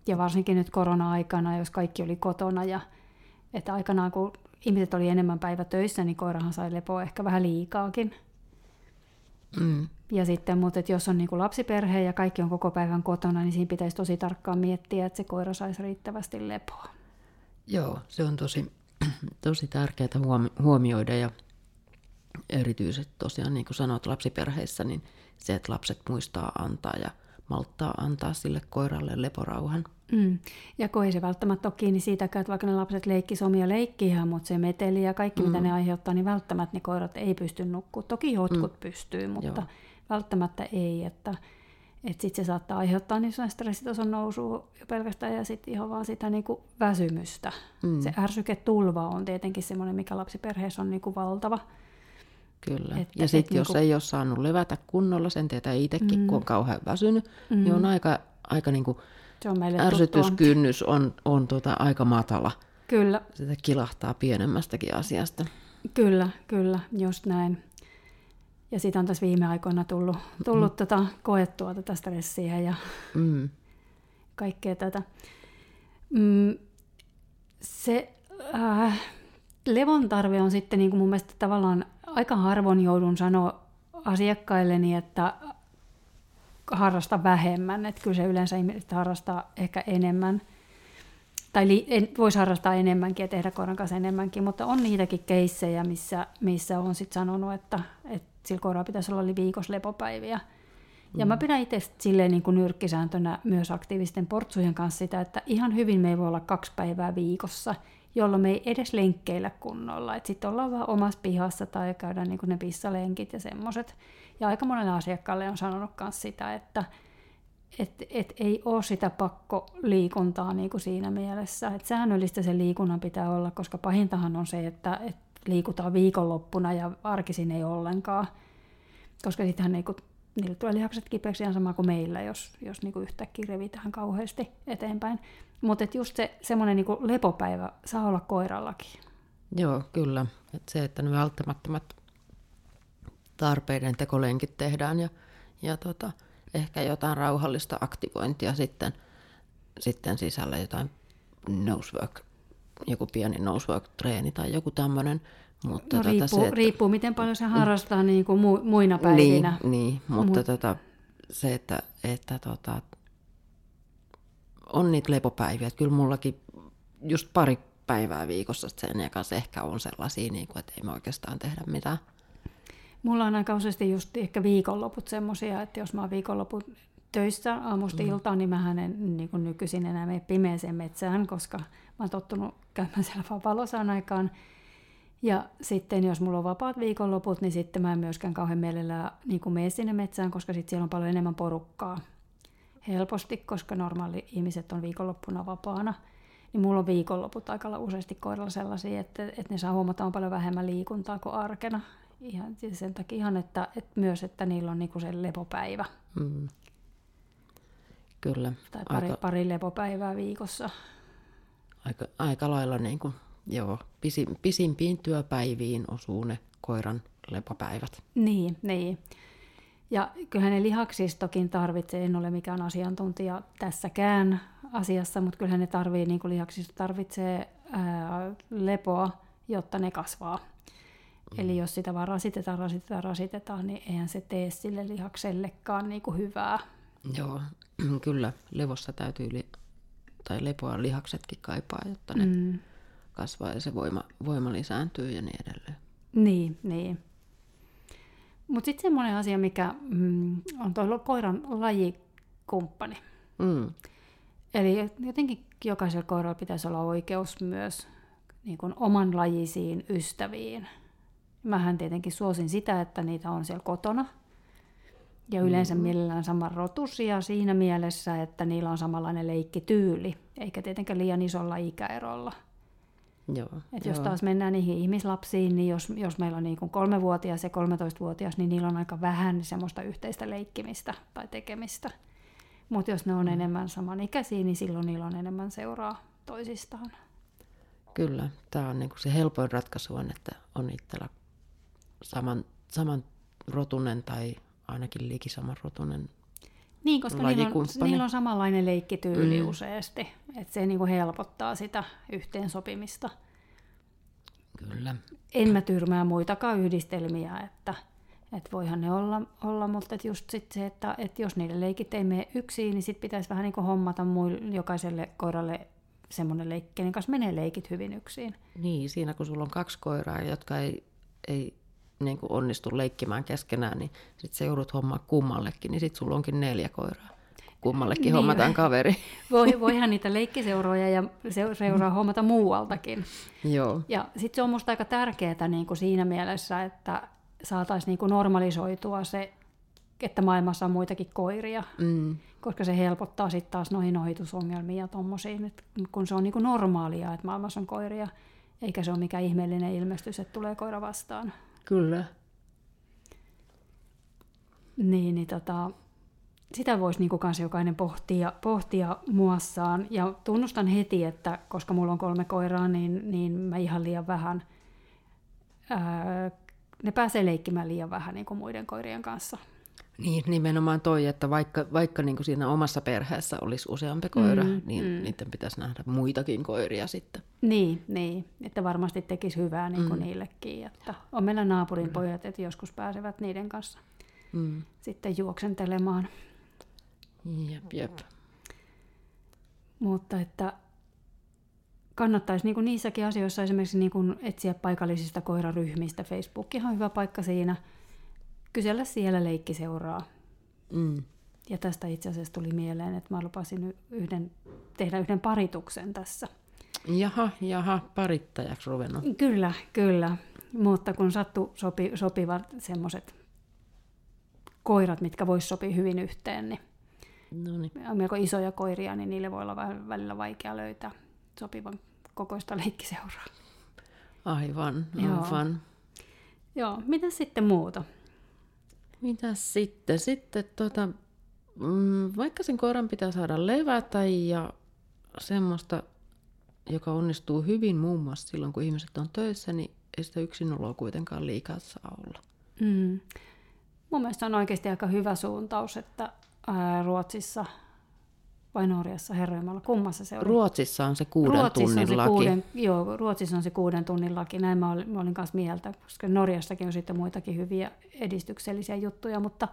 Ja varsinkin nyt korona-aikana, jos kaikki oli kotona ja että aikanaan kun ihmiset oli enemmän päivätöissä, niin koirahan sai lepoa ehkä vähän liikaakin. Mm. Ja sitten, mutta että jos on niin kuin lapsiperhe ja kaikki on koko päivän kotona, niin siinä pitäisi tosi tarkkaan miettiä, että se koira saisi riittävästi lepoa. Joo, se on tosi, tosi tärkeää huomioida ja erityisesti tosiaan niin kuin sanot lapsiperheissä, niin se, että lapset muistaa antaa ja malttaa antaa sille koiralle leporauhan. Mm. Ja kun ei se välttämättä ole kiinni siitäkään, että vaikka ne lapset leikkisivät omia leikkiä, mutta se meteli ja kaikki, mm. mitä ne aiheuttaa, niin välttämättä ne koirat ei pysty nukkumaan. Toki jotkut mm. pystyy, mutta Joo. välttämättä ei. Että, että sitten se saattaa aiheuttaa niin stressitason nousua jo pelkästään ja sitten ihan vaan sitä niin kuin väsymystä. Mm. Se ärsyke-tulva on tietenkin semmoinen, mikä lapsiperheessä on niin kuin valtava. Kyllä. Että, ja sitten jos niinku... ei ole saanut levätä kunnolla, sen tietää itsekin, mm. kun on kauhean väsynyt, mm. niin on aika, aika niin kuin se on meille ärsytyskynnys on, on tuota aika matala. Kyllä. Sitä kilahtaa pienemmästäkin asiasta. Kyllä, kyllä, just näin. Ja siitä on tässä viime aikoina tullut, tullut mm. tota, koettua tätä stressiä ja mm. kaikkea tätä. Mm, se äh, levon tarve on sitten niin kuin mun mielestä tavallaan aika harvoin joudun sanoa asiakkailleni, että harrasta vähemmän. Että kyllä se yleensä ihmiset harrastaa ehkä enemmän. Tai li, en, voisi harrastaa enemmänkin ja tehdä koiran kanssa enemmänkin, mutta on niitäkin keissejä, missä, missä on sitten sanonut, että, että sillä koiralla pitäisi olla viikossa lepopäiviä. Ja mm. mä pidän itse silleen niin kuin nyrkkisääntönä myös aktiivisten portsujen kanssa sitä, että ihan hyvin me ei voi olla kaksi päivää viikossa, jolloin me ei edes lenkkeillä kunnolla. Sitten ollaan vaan omassa pihassa tai käydään niin kuin ne pissalenkit ja semmoiset. Ja aika monelle asiakkaalle on sanonut myös sitä, että et, et ei ole sitä pakkoliikuntaa niin kuin siinä mielessä. Et säännöllistä se liikunnan pitää olla, koska pahintahan on se, että et liikutaan viikonloppuna ja arkisin ei ollenkaan. Koska sittenhän niin kuin, niille tulee lihakset kipeäksi ihan sama kuin meillä, jos, jos niin kuin yhtäkkiä revitään kauheasti eteenpäin. Mutta just se semmoinen niin lepopäivä saa olla koirallakin. Joo, kyllä. Et se, että ne välttämättömät tarpeiden tekolenkit tehdään ja, ja tota, ehkä jotain rauhallista aktivointia sitten, sitten sisällä jotain nosework, joku pieni nosework-treeni tai joku tämmöinen. Mutta no, tota riippuu, se, että, riippuu, miten paljon se harrastaa niin kuin muina päivinä. Niin, niin mutta Mut. tota, se, että, että tota, on niitä lepopäiviä. Että kyllä mullakin just pari päivää viikossa sen kanssa ehkä on sellaisia, niin kuin, että ei me oikeastaan tehdä mitään. Mulla on aika useasti just ehkä viikonloput semmoisia, että jos mä oon viikonloput töissä aamusta mm. iltaan, niin mä en niin kuin nykyisin enää mene pimeeseen metsään, koska mä oon tottunut käymään siellä vaan valosaan aikaan. Ja sitten jos mulla on vapaat viikonloput, niin sitten mä en myöskään kauhean mielellään niin mene sinne metsään, koska sitten siellä on paljon enemmän porukkaa. Helposti, koska normaali ihmiset on viikonloppuna vapaana. Niin mulla on viikonloput aika useasti koiralla sellaisia, että, että ne saa huomataan paljon vähemmän liikuntaa kuin arkena. Ihan siis sen takia ihan, että, että myös, että niillä on niinku se lepopäivä. Mm. Kyllä. Tai pari, aika, pari lepopäivää viikossa. Aika, aika lailla niin kuin, joo, pisin, pisimpiin työpäiviin osuu ne koiran lepopäivät. Niin, niin. Ja kyllähän ne lihaksistokin tarvitsee, en ole mikään asiantuntija tässäkään asiassa, mutta kyllähän ne tarvii, niin kuin lihaksisto tarvitsee ää, lepoa, jotta ne kasvaa. Mm. Eli jos sitä vaan rasitetaan, rasitetaan, rasitetaan, niin eihän se tee sille lihaksellekaan niin kuin hyvää. Joo, kyllä. Levossa täytyy, li- tai lepoa lihaksetkin kaipaa, jotta ne mm. kasvaa ja se voima, voima lisääntyy ja niin edelleen. Niin, niin. Mutta sitten semmoinen asia, mikä mm, on tuo koiran lajikumppani. Mm. Eli jotenkin jokaisella koiralla pitäisi olla oikeus myös niin kuin oman lajisiin ystäviin. Mähän tietenkin suosin sitä, että niitä on siellä kotona. Ja yleensä mm-hmm. mielellään saman rotusia siinä mielessä, että niillä on samanlainen leikkityyli, eikä tietenkään liian isolla ikäerolla. Joo, Et jos taas mennään niihin ihmislapsiin, niin jos, jos meillä on niin kuin kolmevuotias ja 13-vuotias, niin niillä on aika vähän semmoista yhteistä leikkimistä tai tekemistä. Mutta jos ne on mm. enemmän samanikäisiä, niin silloin niillä on enemmän seuraa toisistaan. Kyllä, tämä on niin kuin se helpoin ratkaisu on, että on itsellä saman, saman rotunen tai ainakin liki saman rotunen niin, koska niillä on, niillä on samanlainen leikkityyli mm. useasti, että se niin kuin helpottaa sitä yhteensopimista. Kyllä. En mä tyrmää muitakaan yhdistelmiä, että Että voihan ne olla, olla mutta et just sit se, että et jos niille leikit ei mene yksin, niin sitten pitäisi vähän niin kuin hommata muille, jokaiselle koiralle semmoinen leikki, kenen kanssa menee leikit hyvin yksin. Niin, siinä kun sulla on kaksi koiraa, jotka ei, ei niin kuin onnistu leikkimään keskenään, niin sitten se joudut hommaa kummallekin, niin sitten sulla onkin neljä koiraa. Kummallekin niin. hommataan kaveri. Voi, voihan niitä leikkiseuroja ja seuraa hommata muualtakin. Joo. Ja sitten se on minusta aika tärkeää niin kuin siinä mielessä, että saataisiin niin kuin normalisoitua se, että maailmassa on muitakin koiria, mm. koska se helpottaa sitten taas noihin ohitusongelmiin ja tuommoisiin, kun se on niin kuin normaalia, että maailmassa on koiria, eikä se ole mikään ihmeellinen ilmestys, että tulee koira vastaan. Kyllä. Niin, niin tota, sitä voisi niin kanssa jokainen pohtia, pohtia muassaan. Ja tunnustan heti, että koska mulla on kolme koiraa, niin, niin mä ihan liian vähän, ää, ne pääsee leikkimään liian vähän niin kuin muiden koirien kanssa. Niin, nimenomaan toi, että vaikka, vaikka niin kuin siinä omassa perheessä olisi useampi koira, mm, niin mm. niiden pitäisi nähdä muitakin koiria sitten. Niin, niin että varmasti tekisi hyvää niin kuin mm. niillekin. Että on meillä naapurin pojat, että joskus pääsevät niiden kanssa mm. sitten juoksentelemaan. Jep, jep. Mutta että kannattaisi niin kuin niissäkin asioissa esimerkiksi niin kuin etsiä paikallisista koiraryhmistä. Facebook on hyvä paikka siinä. Kysellä siellä leikkiseuraa. Mm. Ja tästä itse asiassa tuli mieleen, että mä lupasin yhden, tehdä yhden parituksen tässä. Jaha, jaha, parittajaksi ruvennut. Kyllä, kyllä. Mutta kun sattu sopi, sopivat semmoiset koirat, mitkä vois sopia hyvin yhteen, niin Noniin. on melko isoja koiria, niin niille voi olla välillä vaikea löytää sopivan kokoista leikkiseuraa. Aivan, aivan. Joo. Joo, mitä sitten muuta? Mitä sitten? Sitten mm, vaikka sen koiran pitää saada levätä ja semmoista, joka onnistuu hyvin muun muassa silloin, kun ihmiset on töissä, niin ei sitä yksinoloa kuitenkaan liikaa saa olla. Mm. Mun mielestä on oikeasti aika hyvä suuntaus, että Ruotsissa vai Norjassa herroimalla, kummassa se oli? Ruotsissa on se kuuden Ruotsissa tunnin on se laki. Kuuden, joo, Ruotsissa on se kuuden tunnin laki, näin mä olin, mä olin kanssa mieltä, koska Norjassakin on sitten muitakin hyviä edistyksellisiä juttuja, mutta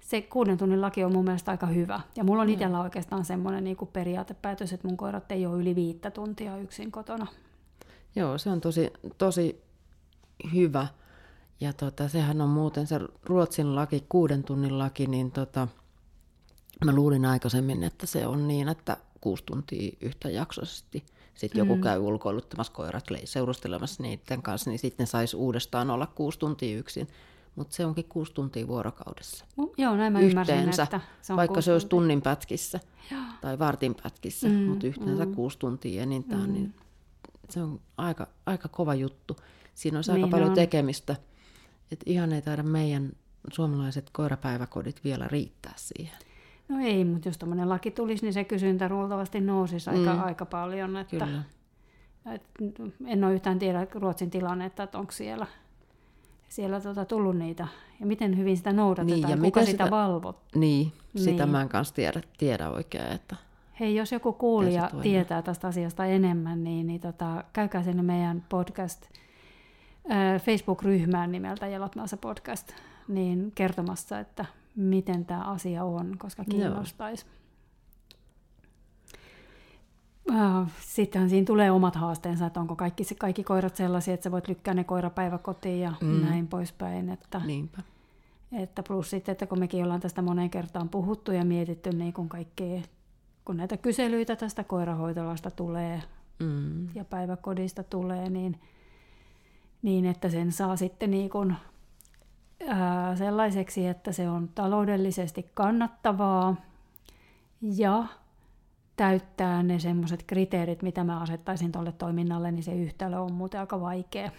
se kuuden tunnin laki on mun mielestä aika hyvä. Ja mulla on itsellä oikeastaan semmoinen niin kuin periaatepäätös, että mun koirat ei ole yli viittä tuntia yksin kotona. Joo, se on tosi, tosi hyvä. Ja tota, sehän on muuten se Ruotsin laki, kuuden tunnin laki, niin tota, Mä luulin aikaisemmin, että se on niin, että kuusi tuntia yhtäjaksoisesti. Sitten joku mm. käy ulkoiluttamassa koirat seurustelemassa niiden kanssa, niin sitten saisi uudestaan olla kuusi tuntia yksin. Mutta se onkin kuusi tuntia vuorokaudessa. Mm, joo, näin mä yhteensä, ymmärsin, että se on Vaikka se olisi tuntia. tunnin pätkissä joo. tai vartin pätkissä, mm, mutta yhteensä mm. kuusi tuntia enintään, mm. niin se on aika, aika kova juttu. Siinä olisi niin aika paljon on. tekemistä. Et ihan ei taida meidän suomalaiset koirapäiväkodit vielä riittää siihen. No ei, mutta jos tämmöinen laki tulisi, niin se kysyntä luultavasti nousisi aika, mm. aika paljon. Että, Kyllä. Että en ole yhtään tiedä Ruotsin tilannetta, että onko siellä, siellä tuota tullut niitä ja miten hyvin sitä noudatetaan, niin, ja kuka sitä, sitä valvot. Niin, sitä niin. mä en kanssa tiedä, tiedä oikein. Että Hei, jos joku kuulija tietää tästä asiasta enemmän, niin, niin tota, käykää sinne meidän podcast Facebook-ryhmään nimeltä Jalatmaassa podcast, niin kertomassa, että miten tämä asia on, koska kiinnostaisi. Äh, Sitten siinä tulee omat haasteensa, että onko kaikki, kaikki koirat sellaisia, että sä voit lykkää ne koirapäiväkotiin ja mm. näin poispäin. Että, Niinpä. Että plus sitten, että kun mekin ollaan tästä moneen kertaan puhuttu ja mietitty niin kun kaikkea, kun näitä kyselyitä tästä koirahoitolasta tulee mm. ja päiväkodista tulee, niin, niin että sen saa sitten niin kun ää, sellaiseksi, että se on taloudellisesti kannattavaa ja täyttää ne semmoiset kriteerit, mitä mä asettaisin tuolle toiminnalle, niin se yhtälö on muuten aika vaikea.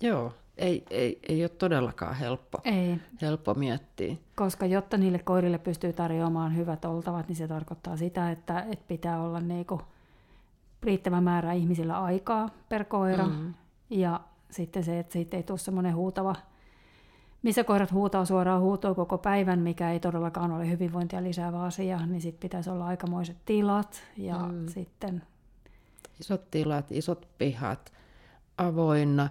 Joo, ei, ei, ei ole todellakaan helppo, ei. helppo miettiä. Koska jotta niille koirille pystyy tarjoamaan hyvät oltavat, niin se tarkoittaa sitä, että, että pitää olla niinku riittävä määrä ihmisillä aikaa per koira. Mm. Ja sitten se, että siitä ei tule semmoinen huutava missä koirat huutaa suoraan huutoa koko päivän, mikä ei todellakaan ole hyvinvointia lisäävä asia, niin sitten pitäisi olla aikamoiset tilat ja mm. sitten... Isot tilat, isot pihat, avoinna,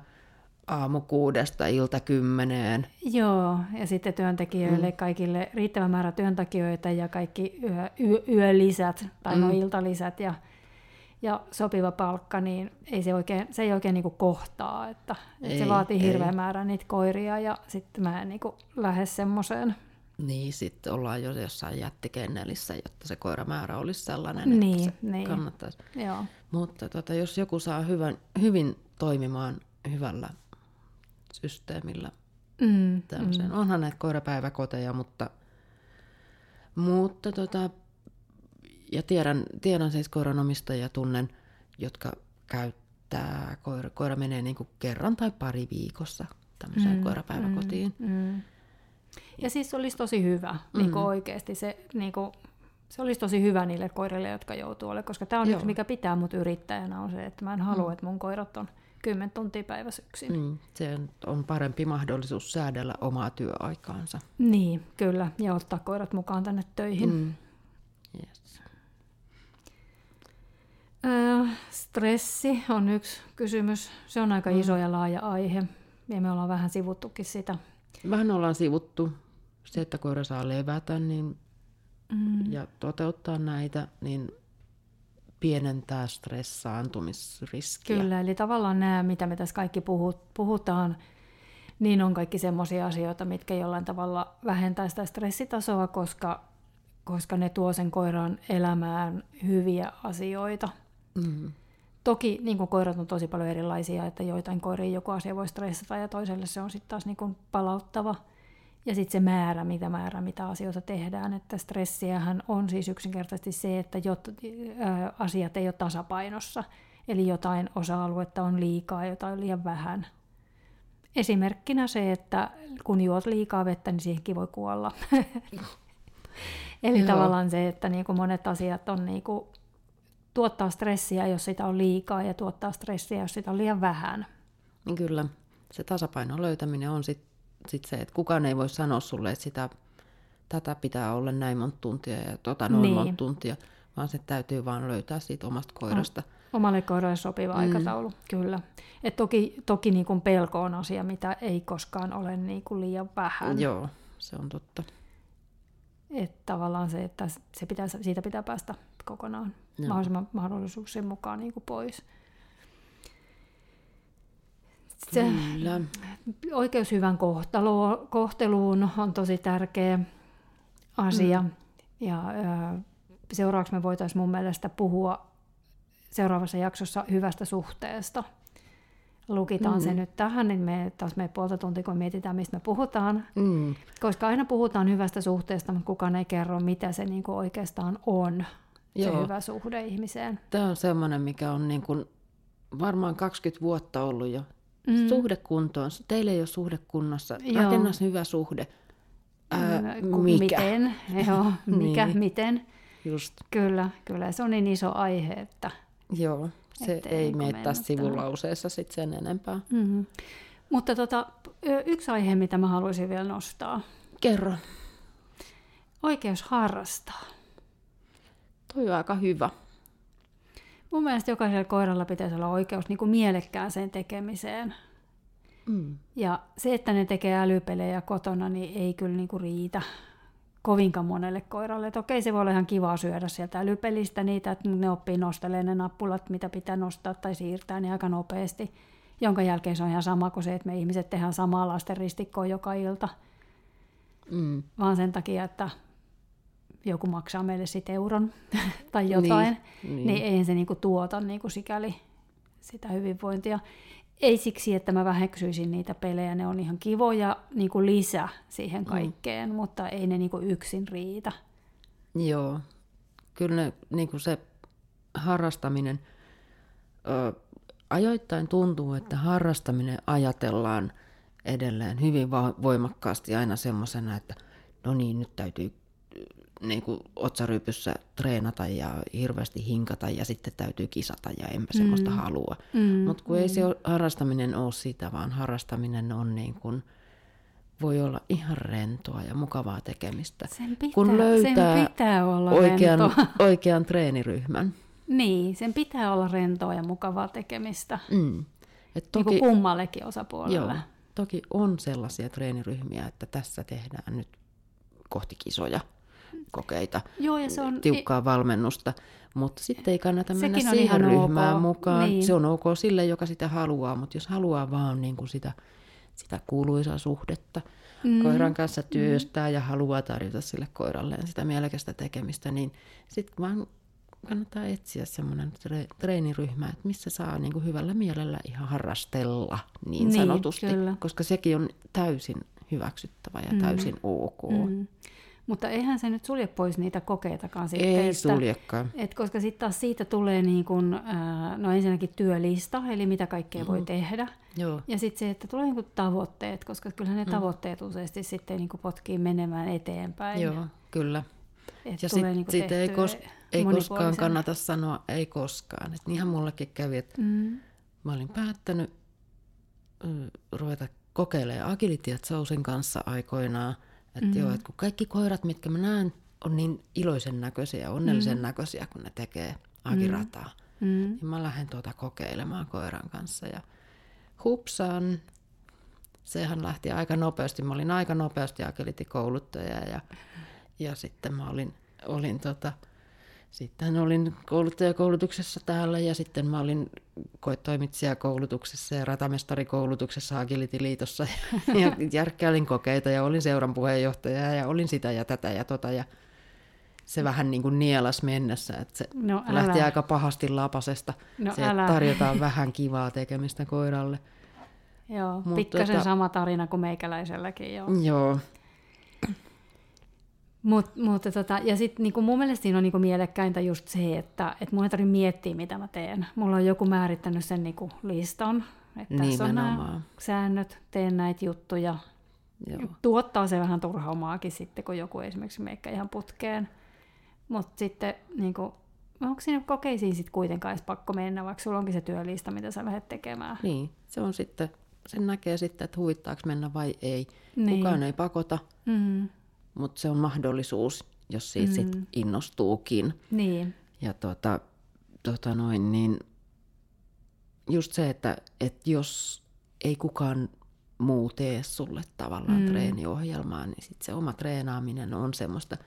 aamu kuudesta ilta kymmeneen. Joo, ja sitten työntekijöille mm. kaikille riittävä määrä työntekijöitä ja kaikki yö, yö, yölisät tai mm. no iltalisät ja, ja sopiva palkka, niin ei se, oikein, se ei oikein niin kohtaa, että, ei, että se vaatii hirveän määrän niitä koiria ja sitten mä en niin lähde semmoiseen. Niin, sitten ollaan jo jossain jättikennelissä, jotta se koiramäärä olisi sellainen, niin, että se niin. kannattaisi. Joo. Mutta tota, jos joku saa hyvän, hyvin toimimaan hyvällä systeemillä Mm. Mm. Onhan näitä koirapäiväkoteja, mutta, mutta tota, ja tiedän, tiedän siis koiranomistajia tunnen, jotka käyttää, koira, koira menee niin kuin kerran tai pari viikossa tämmöiseen mm, koirapäiväkotiin. Mm, mm. Ja siis olisi tosi hyvä mm. niin kuin oikeasti se, niin kuin, se olisi tosi hyvä niille koirille, jotka joutuu olemaan, koska tämä on Joo. yksi, mikä pitää mut yrittäjänä, on se, että mä en halua, mm. että mun koirat on 10 tuntia päivässä yksin. Mm, se on parempi mahdollisuus säädellä omaa työaikaansa. Niin, kyllä, ja ottaa koirat mukaan tänne töihin. Mm. Yes. Öö, stressi on yksi kysymys. Se on aika mm. iso ja laaja aihe, ja me ollaan vähän sivuttukin sitä. Vähän ollaan sivuttu. Se, että koira saa levätä niin, mm. ja toteuttaa näitä, niin pienentää stressaantumisriskiä. Kyllä, eli tavallaan nämä, mitä me tässä kaikki puhutaan, niin on kaikki sellaisia asioita, mitkä jollain tavalla vähentää sitä stressitasoa, koska, koska ne tuo sen koiran elämään hyviä asioita. Mm. Toki niin kuin koirat on tosi paljon erilaisia, että joitain koiria joku asia voi stressata ja toiselle se on sitten taas niin kuin palauttava. Ja sitten se määrä, mitä määrä, mitä asioita tehdään. Että stressiähän on siis yksinkertaisesti se, että jot, ä, asiat ei ole tasapainossa. Eli jotain osa-aluetta on liikaa, jotain liian vähän. Esimerkkinä se, että kun juot liikaa vettä, niin siihenkin voi kuolla. Eli Joo. tavallaan se, että niin kuin monet asiat on niin kuin, tuottaa stressiä, jos sitä on liikaa, ja tuottaa stressiä, jos sitä on liian vähän. Niin kyllä, se tasapainon löytäminen on sitten sit se, että kukaan ei voi sanoa sulle, että sitä, tätä pitää olla näin monta tuntia ja tota noin niin. monta tuntia, vaan se täytyy vaan löytää siitä omasta koirasta. Omalle koiralle sopiva mm. aikataulu, kyllä. Et toki toki niin kuin pelko on asia, mitä ei koskaan ole niin kuin liian vähän. Joo, se on totta. Että tavallaan se, että se pitää, siitä pitää päästä kokonaan Joo. mahdollisimman mahdollisuuksien mukaan niin kuin pois. Se, Kyllä. Oikeus hyvän kohtalo, kohteluun on tosi tärkeä asia. Mm. Ja ö, seuraavaksi me voitaisiin mun mielestä puhua seuraavassa jaksossa hyvästä suhteesta. Lukitaan mm. se nyt tähän, niin me taas me puolta tuntia, kun mietitään, mistä me puhutaan. Mm. Koska aina puhutaan hyvästä suhteesta, mutta kukaan ei kerro, mitä se niin kuin oikeastaan on, Joo. se hyvä suhde ihmiseen. Tämä on semmoinen, mikä on niin kuin varmaan 20 vuotta ollut jo Mm. Suhdekuntoon. Teillä ei ole suhdekunnossa. Rakennas hyvä suhde. Ää, mikä? Miten? Joo, mikä, niin. miten? Just. Kyllä, kyllä. Se on niin iso aihe, että... Joo, se ei mene tässä sivulauseessa sitten sen enempää. Mm-hmm. Mutta tota, yksi aihe, mitä mä haluaisin vielä nostaa. Kerro. Oikeus harrastaa. Toi on aika hyvä. Mun mielestä jokaisella koiralla pitäisi olla oikeus niin kuin mielekkääseen tekemiseen. Mm. Ja se, että ne tekee älypelejä kotona, niin ei kyllä niin kuin riitä kovinkaan monelle koiralle. Että okei, se voi olla ihan kivaa syödä sieltä älypelistä niitä, että ne oppii nostelemaan ne nappulat, mitä pitää nostaa tai siirtää niin aika nopeasti. Jonka jälkeen se on ihan sama kuin se, että me ihmiset tehdään samaa lasten ristikkoa joka ilta. Mm. Vaan sen takia, että joku maksaa meille sitten euron tai jotain, niin, niin. niin ei se niinku tuota niinku sikäli sitä hyvinvointia. Ei siksi, että mä väheksyisin niitä pelejä, ne on ihan kivoja niinku lisä siihen mm. kaikkeen, mm. mutta ei ne niinku yksin riitä. Joo, kyllä ne, niinku se harrastaminen, ö, ajoittain tuntuu, että harrastaminen ajatellaan edelleen hyvin voimakkaasti aina semmoisena, että no niin, nyt täytyy niin kuin otsarypyssä treenata ja hirveästi hinkata ja sitten täytyy kisata ja enpä mm. semmoista halua. Mm. Mutta kun mm. ei se harrastaminen ole sitä, vaan harrastaminen on niin kuin, voi olla ihan rentoa ja mukavaa tekemistä. Sen pitää, kun löytää sen pitää olla oikean, oikean treeniryhmän. Niin, sen pitää olla rentoa ja mukavaa tekemistä. Mm. Et toki, niin kuin kummallekin osapuolelle. Joo, toki on sellaisia treeniryhmiä, että tässä tehdään nyt kohti kisoja kokeita, Joo, ja se on, tiukkaa valmennusta, mutta sitten ei kannata mennä siihen ryhmään ok. mukaan. Niin. Se on ok sille, joka sitä haluaa, mutta jos haluaa vaan niin kuin sitä, sitä kuuluisaa suhdetta mm. koiran kanssa työstää mm. ja haluaa tarjota sille koiralleen sitä mielekästä tekemistä, niin sitten vaan kannattaa etsiä semmoinen treeniryhmä, että missä saa niin kuin hyvällä mielellä ihan harrastella niin, niin sanotusti, kyllä. koska sekin on täysin hyväksyttävä ja mm. täysin ok. Mm. Mutta eihän se nyt sulje pois niitä kokeitakaan sitten. Ei että, suljekaan. Et koska sitten taas siitä tulee niin kun, no ensinnäkin työlista, eli mitä kaikkea mm. voi tehdä. Joo. Ja sitten se, että tulee niin tavoitteet, koska kyllähän ne mm. tavoitteet useasti sitten niin potkii menemään eteenpäin. Joo, kyllä. Et ja sitten niin sit ei, kos- ei koskaan kannata sanoa ei koskaan. Et niinhän mullekin kävi, että mm. mä olin päättänyt ruveta kokeilemaan agilitiat Sousin kanssa aikoinaan – että mm-hmm. joo, että kun kaikki koirat, mitkä mä näen, on niin iloisen näköisiä ja onnellisen mm-hmm. näköisiä, kun ne tekee agirataa. Mm-hmm. Niin mä lähden tuota kokeilemaan koiran kanssa ja hupsaan. Sehän lähti aika nopeasti. Mä olin aika nopeasti agility-kouluttaja ja, ja sitten mä olin, olin tota, sitten olin kouluttajakoulutuksessa täällä ja sitten mä olin koulutuksessa ja ratamestarikoulutuksessa Agility-liitossa ja järkkäilin kokeita ja olin seuran puheenjohtaja ja olin sitä ja tätä ja tota ja se vähän niin kuin nielas mennessä, että se no, lähti aika pahasti lapasesta. No, se, älä. tarjotaan vähän kivaa tekemistä koiralle. Joo, Mut pikkasen tota, sama tarina kuin meikäläiselläkin. Joo. joo. Mut, mutta tota, ja sitten niinku mun mielestä siinä on niinku mielekkäintä just se, että et mun ei tarvitse miettiä, mitä mä teen. Mulla on joku määrittänyt sen niinku listan, että tässä on nämä säännöt, teen näitä juttuja. Joo. Tuottaa se vähän turhaumaakin sitten, kun joku esimerkiksi meikkä ihan putkeen. Mutta sitten niinku, onko siinä kokeisiin sitten kuitenkaan edes pakko mennä, vaikka sulla onkin se työlista, mitä sä lähdet tekemään? Niin, se on sitten, sen näkee sitten, että huvittaako mennä vai ei. Niin. Kukaan ei pakota. Mm mutta se on mahdollisuus, jos siitä mm. sit innostuukin. Niin. Ja tota, tota noin, niin just se, että, että jos ei kukaan muu tee sulle tavallaan mm. treeniohjelmaa, niin sit se oma treenaaminen on semmoista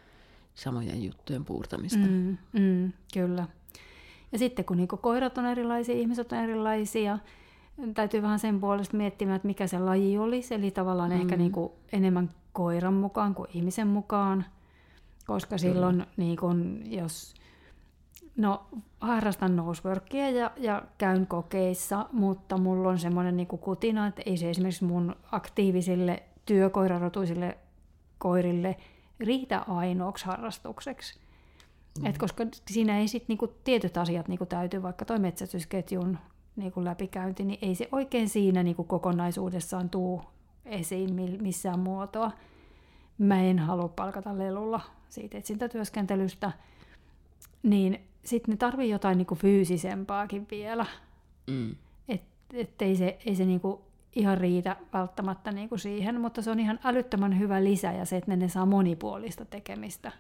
samojen juttujen puurtamista. Mm, mm, kyllä. Ja sitten kun niinku koirat on erilaisia, ihmiset on erilaisia, täytyy vähän sen puolesta miettimään, että mikä se laji olisi. Eli tavallaan mm. ehkä niinku enemmän koiran mukaan kuin ihmisen mukaan, koska silloin niin kun, jos no, harrastan noseworkia ja, ja käyn kokeissa, mutta mulla on semmoinen niin kutina, että ei se esimerkiksi mun aktiivisille työkoirarotuisille koirille riitä ainoaksi harrastukseksi. Mm. Et koska siinä ei sit niinku tietyt asiat niinku täytyy, vaikka toi metsästysketjun niinku läpikäynti, niin ei se oikein siinä niinku kokonaisuudessaan tuu esiin missään muotoa. Mä en halua palkata lelulla siitä etsintätyöskentelystä, niin sitten ne tarvii jotain niinku fyysisempaakin vielä. Mm. Et, et ei se, ei se niinku ihan riitä välttämättä niinku siihen, mutta se on ihan älyttömän hyvä lisä ja se, että ne, ne saa monipuolista tekemistä.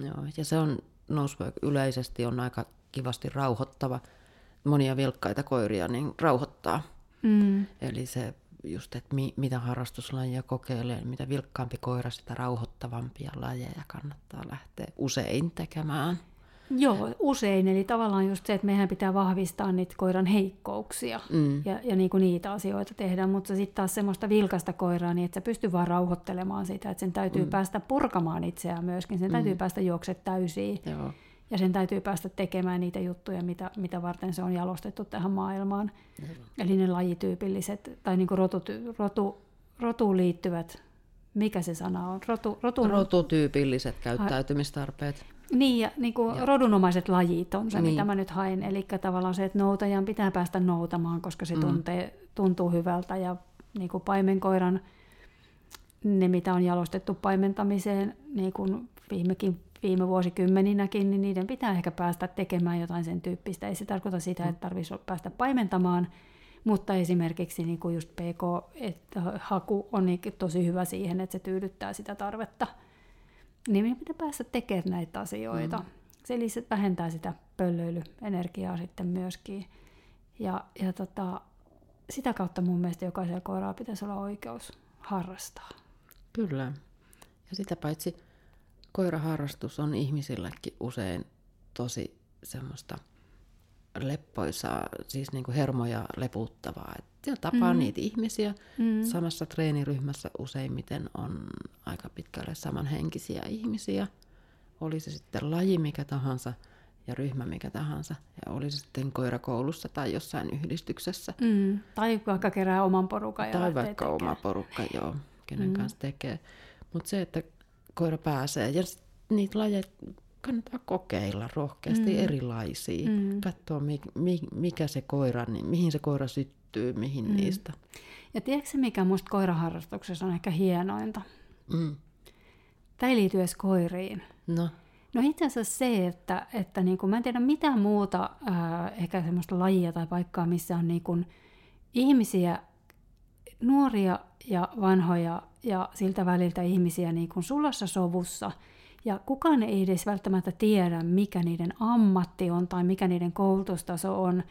Joo, ja se on Nosework yleisesti on aika kivasti rauhoittava. Monia vilkkaita koiria niin rauhoittaa. Mm. Eli se just, että mi, mitä harrastuslajia kokeilee, mitä vilkkaampi koira, sitä rauhoittavampia lajeja kannattaa lähteä usein tekemään. Joo, usein. Eli tavallaan just se, että meidän pitää vahvistaa niitä koiran heikkouksia mm. ja, ja niinku niitä asioita tehdä, mutta sitten taas semmoista vilkasta koiraa, niin että se pystyy vaan rauhoittelemaan sitä, että sen täytyy mm. päästä purkamaan itseään myöskin, sen mm. täytyy päästä juokset täysiin. Joo ja sen täytyy päästä tekemään niitä juttuja, mitä, mitä varten se on jalostettu tähän maailmaan. Joo. Eli ne lajityypilliset tai niin rotu, rotu, rotuun liittyvät, mikä se sana on? Rotu, rotu, Rotutyypilliset käyttäytymistarpeet. Niin, ja niin kuin rodunomaiset lajit on se, niin. mitä mä nyt hain. Eli tavallaan se, että noutajan pitää päästä noutamaan, koska se mm. tuntee, tuntuu hyvältä. Ja niin kuin paimenkoiran, ne mitä on jalostettu paimentamiseen, niin kuin viimekin viime vuosikymmeninäkin, niin niiden pitää ehkä päästä tekemään jotain sen tyyppistä. Ei se tarkoita sitä, että tarvitsisi päästä paimentamaan, mutta esimerkiksi niin kuin just PK-haku on niin tosi hyvä siihen, että se tyydyttää sitä tarvetta. Niin meidän pitää päästä tekemään näitä asioita. Mm. Se eli se vähentää sitä pöllöilyenergiaa sitten myöskin. Ja, ja tota, sitä kautta mun mielestä jokaisella koiralla pitäisi olla oikeus harrastaa. Kyllä. Ja sitä paitsi koiraharrastus on ihmisillekin usein tosi semmoista leppoisaa, siis niin kuin hermoja leputtavaa. Et tapaa mm. niitä ihmisiä. Mm. Samassa treeniryhmässä useimmiten on aika pitkälle samanhenkisiä ihmisiä. Oli se sitten laji mikä tahansa ja ryhmä mikä tahansa. Ja oli se sitten koirakoulussa tai jossain yhdistyksessä. Mm. Tai vaikka kerää oman porukan. Tai vaikka tekee. oma porukka, joo, kenen mm. kanssa tekee. Mutta se, että koira pääsee ja niitä lajeja kannattaa kokeilla rohkeasti mm. erilaisia. Mm. Katsoa, mikä se koira, niin mihin se koira syttyy, mihin mm. niistä. Ja tiedätkö mikä minusta koiraharrastuksessa on ehkä hienointa? Mm. Tämä ei liity edes koiriin. No. No itse asiassa se, että, että niin kuin, mä en tiedä mitään muuta ää, ehkä semmoista lajia tai paikkaa, missä on niin kuin, ihmisiä, nuoria ja vanhoja ja siltä väliltä ihmisiä niin kuin sulassa sovussa – ja kukaan ei edes välttämättä tiedä, mikä niiden ammatti on tai mikä niiden koulutustaso on.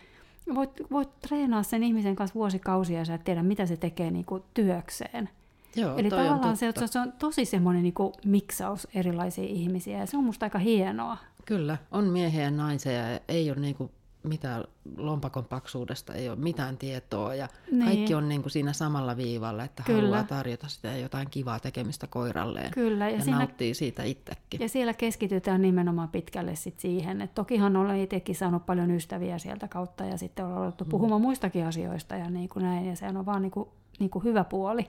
Voit, voit treenaa sen ihmisen kanssa vuosikausia ja sä et tiedä, mitä se tekee niin kuin työkseen. Joo, Eli tavallaan se, se on tosi semmoinen niin kuin miksaus erilaisia ihmisiä ja se on musta aika hienoa. Kyllä, on miehiä ja naisia ja ei ole niin kuin mitään lompakon paksuudesta, ei ole mitään tietoa ja niin. kaikki on niin kuin siinä samalla viivalla, että Kyllä. haluaa tarjota sitä jotain kivaa tekemistä koiralleen Kyllä, ja, ja siinä, nauttii siitä itsekin. Ja siellä keskitytään nimenomaan pitkälle sit siihen, että tokihan olen itsekin saanut paljon ystäviä sieltä kautta ja sitten on ollut hmm. puhumaan muistakin asioista ja niin kuin näin ja se on vaan niin kuin, niin kuin hyvä puoli.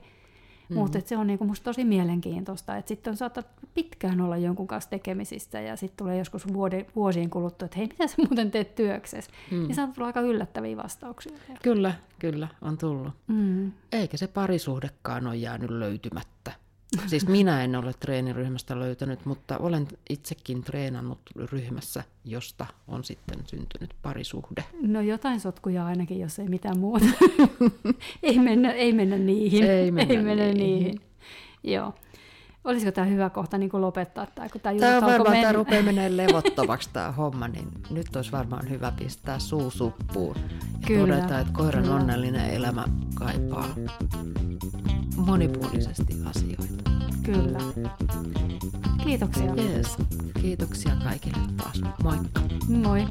Mm. Mutta se on niinku musta tosi mielenkiintoista, että sitten saattaa pitkään olla jonkun kanssa tekemisissä ja sitten tulee joskus vuode, vuosien kuluttua, että hei, mitä sä muuten teet työksessä? Mm. Niin saattaa tulla aika yllättäviä vastauksia. Kyllä, kyllä, on tullut. Mm. Eikä se parisuhdekaan ole jäänyt löytymättä. Siis minä en ole treeniryhmästä löytänyt, mutta olen itsekin treenannut ryhmässä, josta on sitten syntynyt parisuhde. No jotain sotkuja ainakin, jos ei mitään muuta. ei, mennä, ei mennä niihin. Ei mennä, ei mennä niihin. niihin. Joo. Olisiko tämä hyvä kohta niin kuin lopettaa? Tämä, kun tämä, tämä on varmaan, tämä rupeaa menemään levottomaksi tämä homma, niin nyt olisi varmaan hyvä pistää suu suppuun. Ja Kyllä. todeta, että koiran Kyllä. onnellinen elämä kaipaa monipuolisesti asioita. Kyllä. Kiitoksia. Yes. Kiitoksia kaikille taas. Moikka. Moi.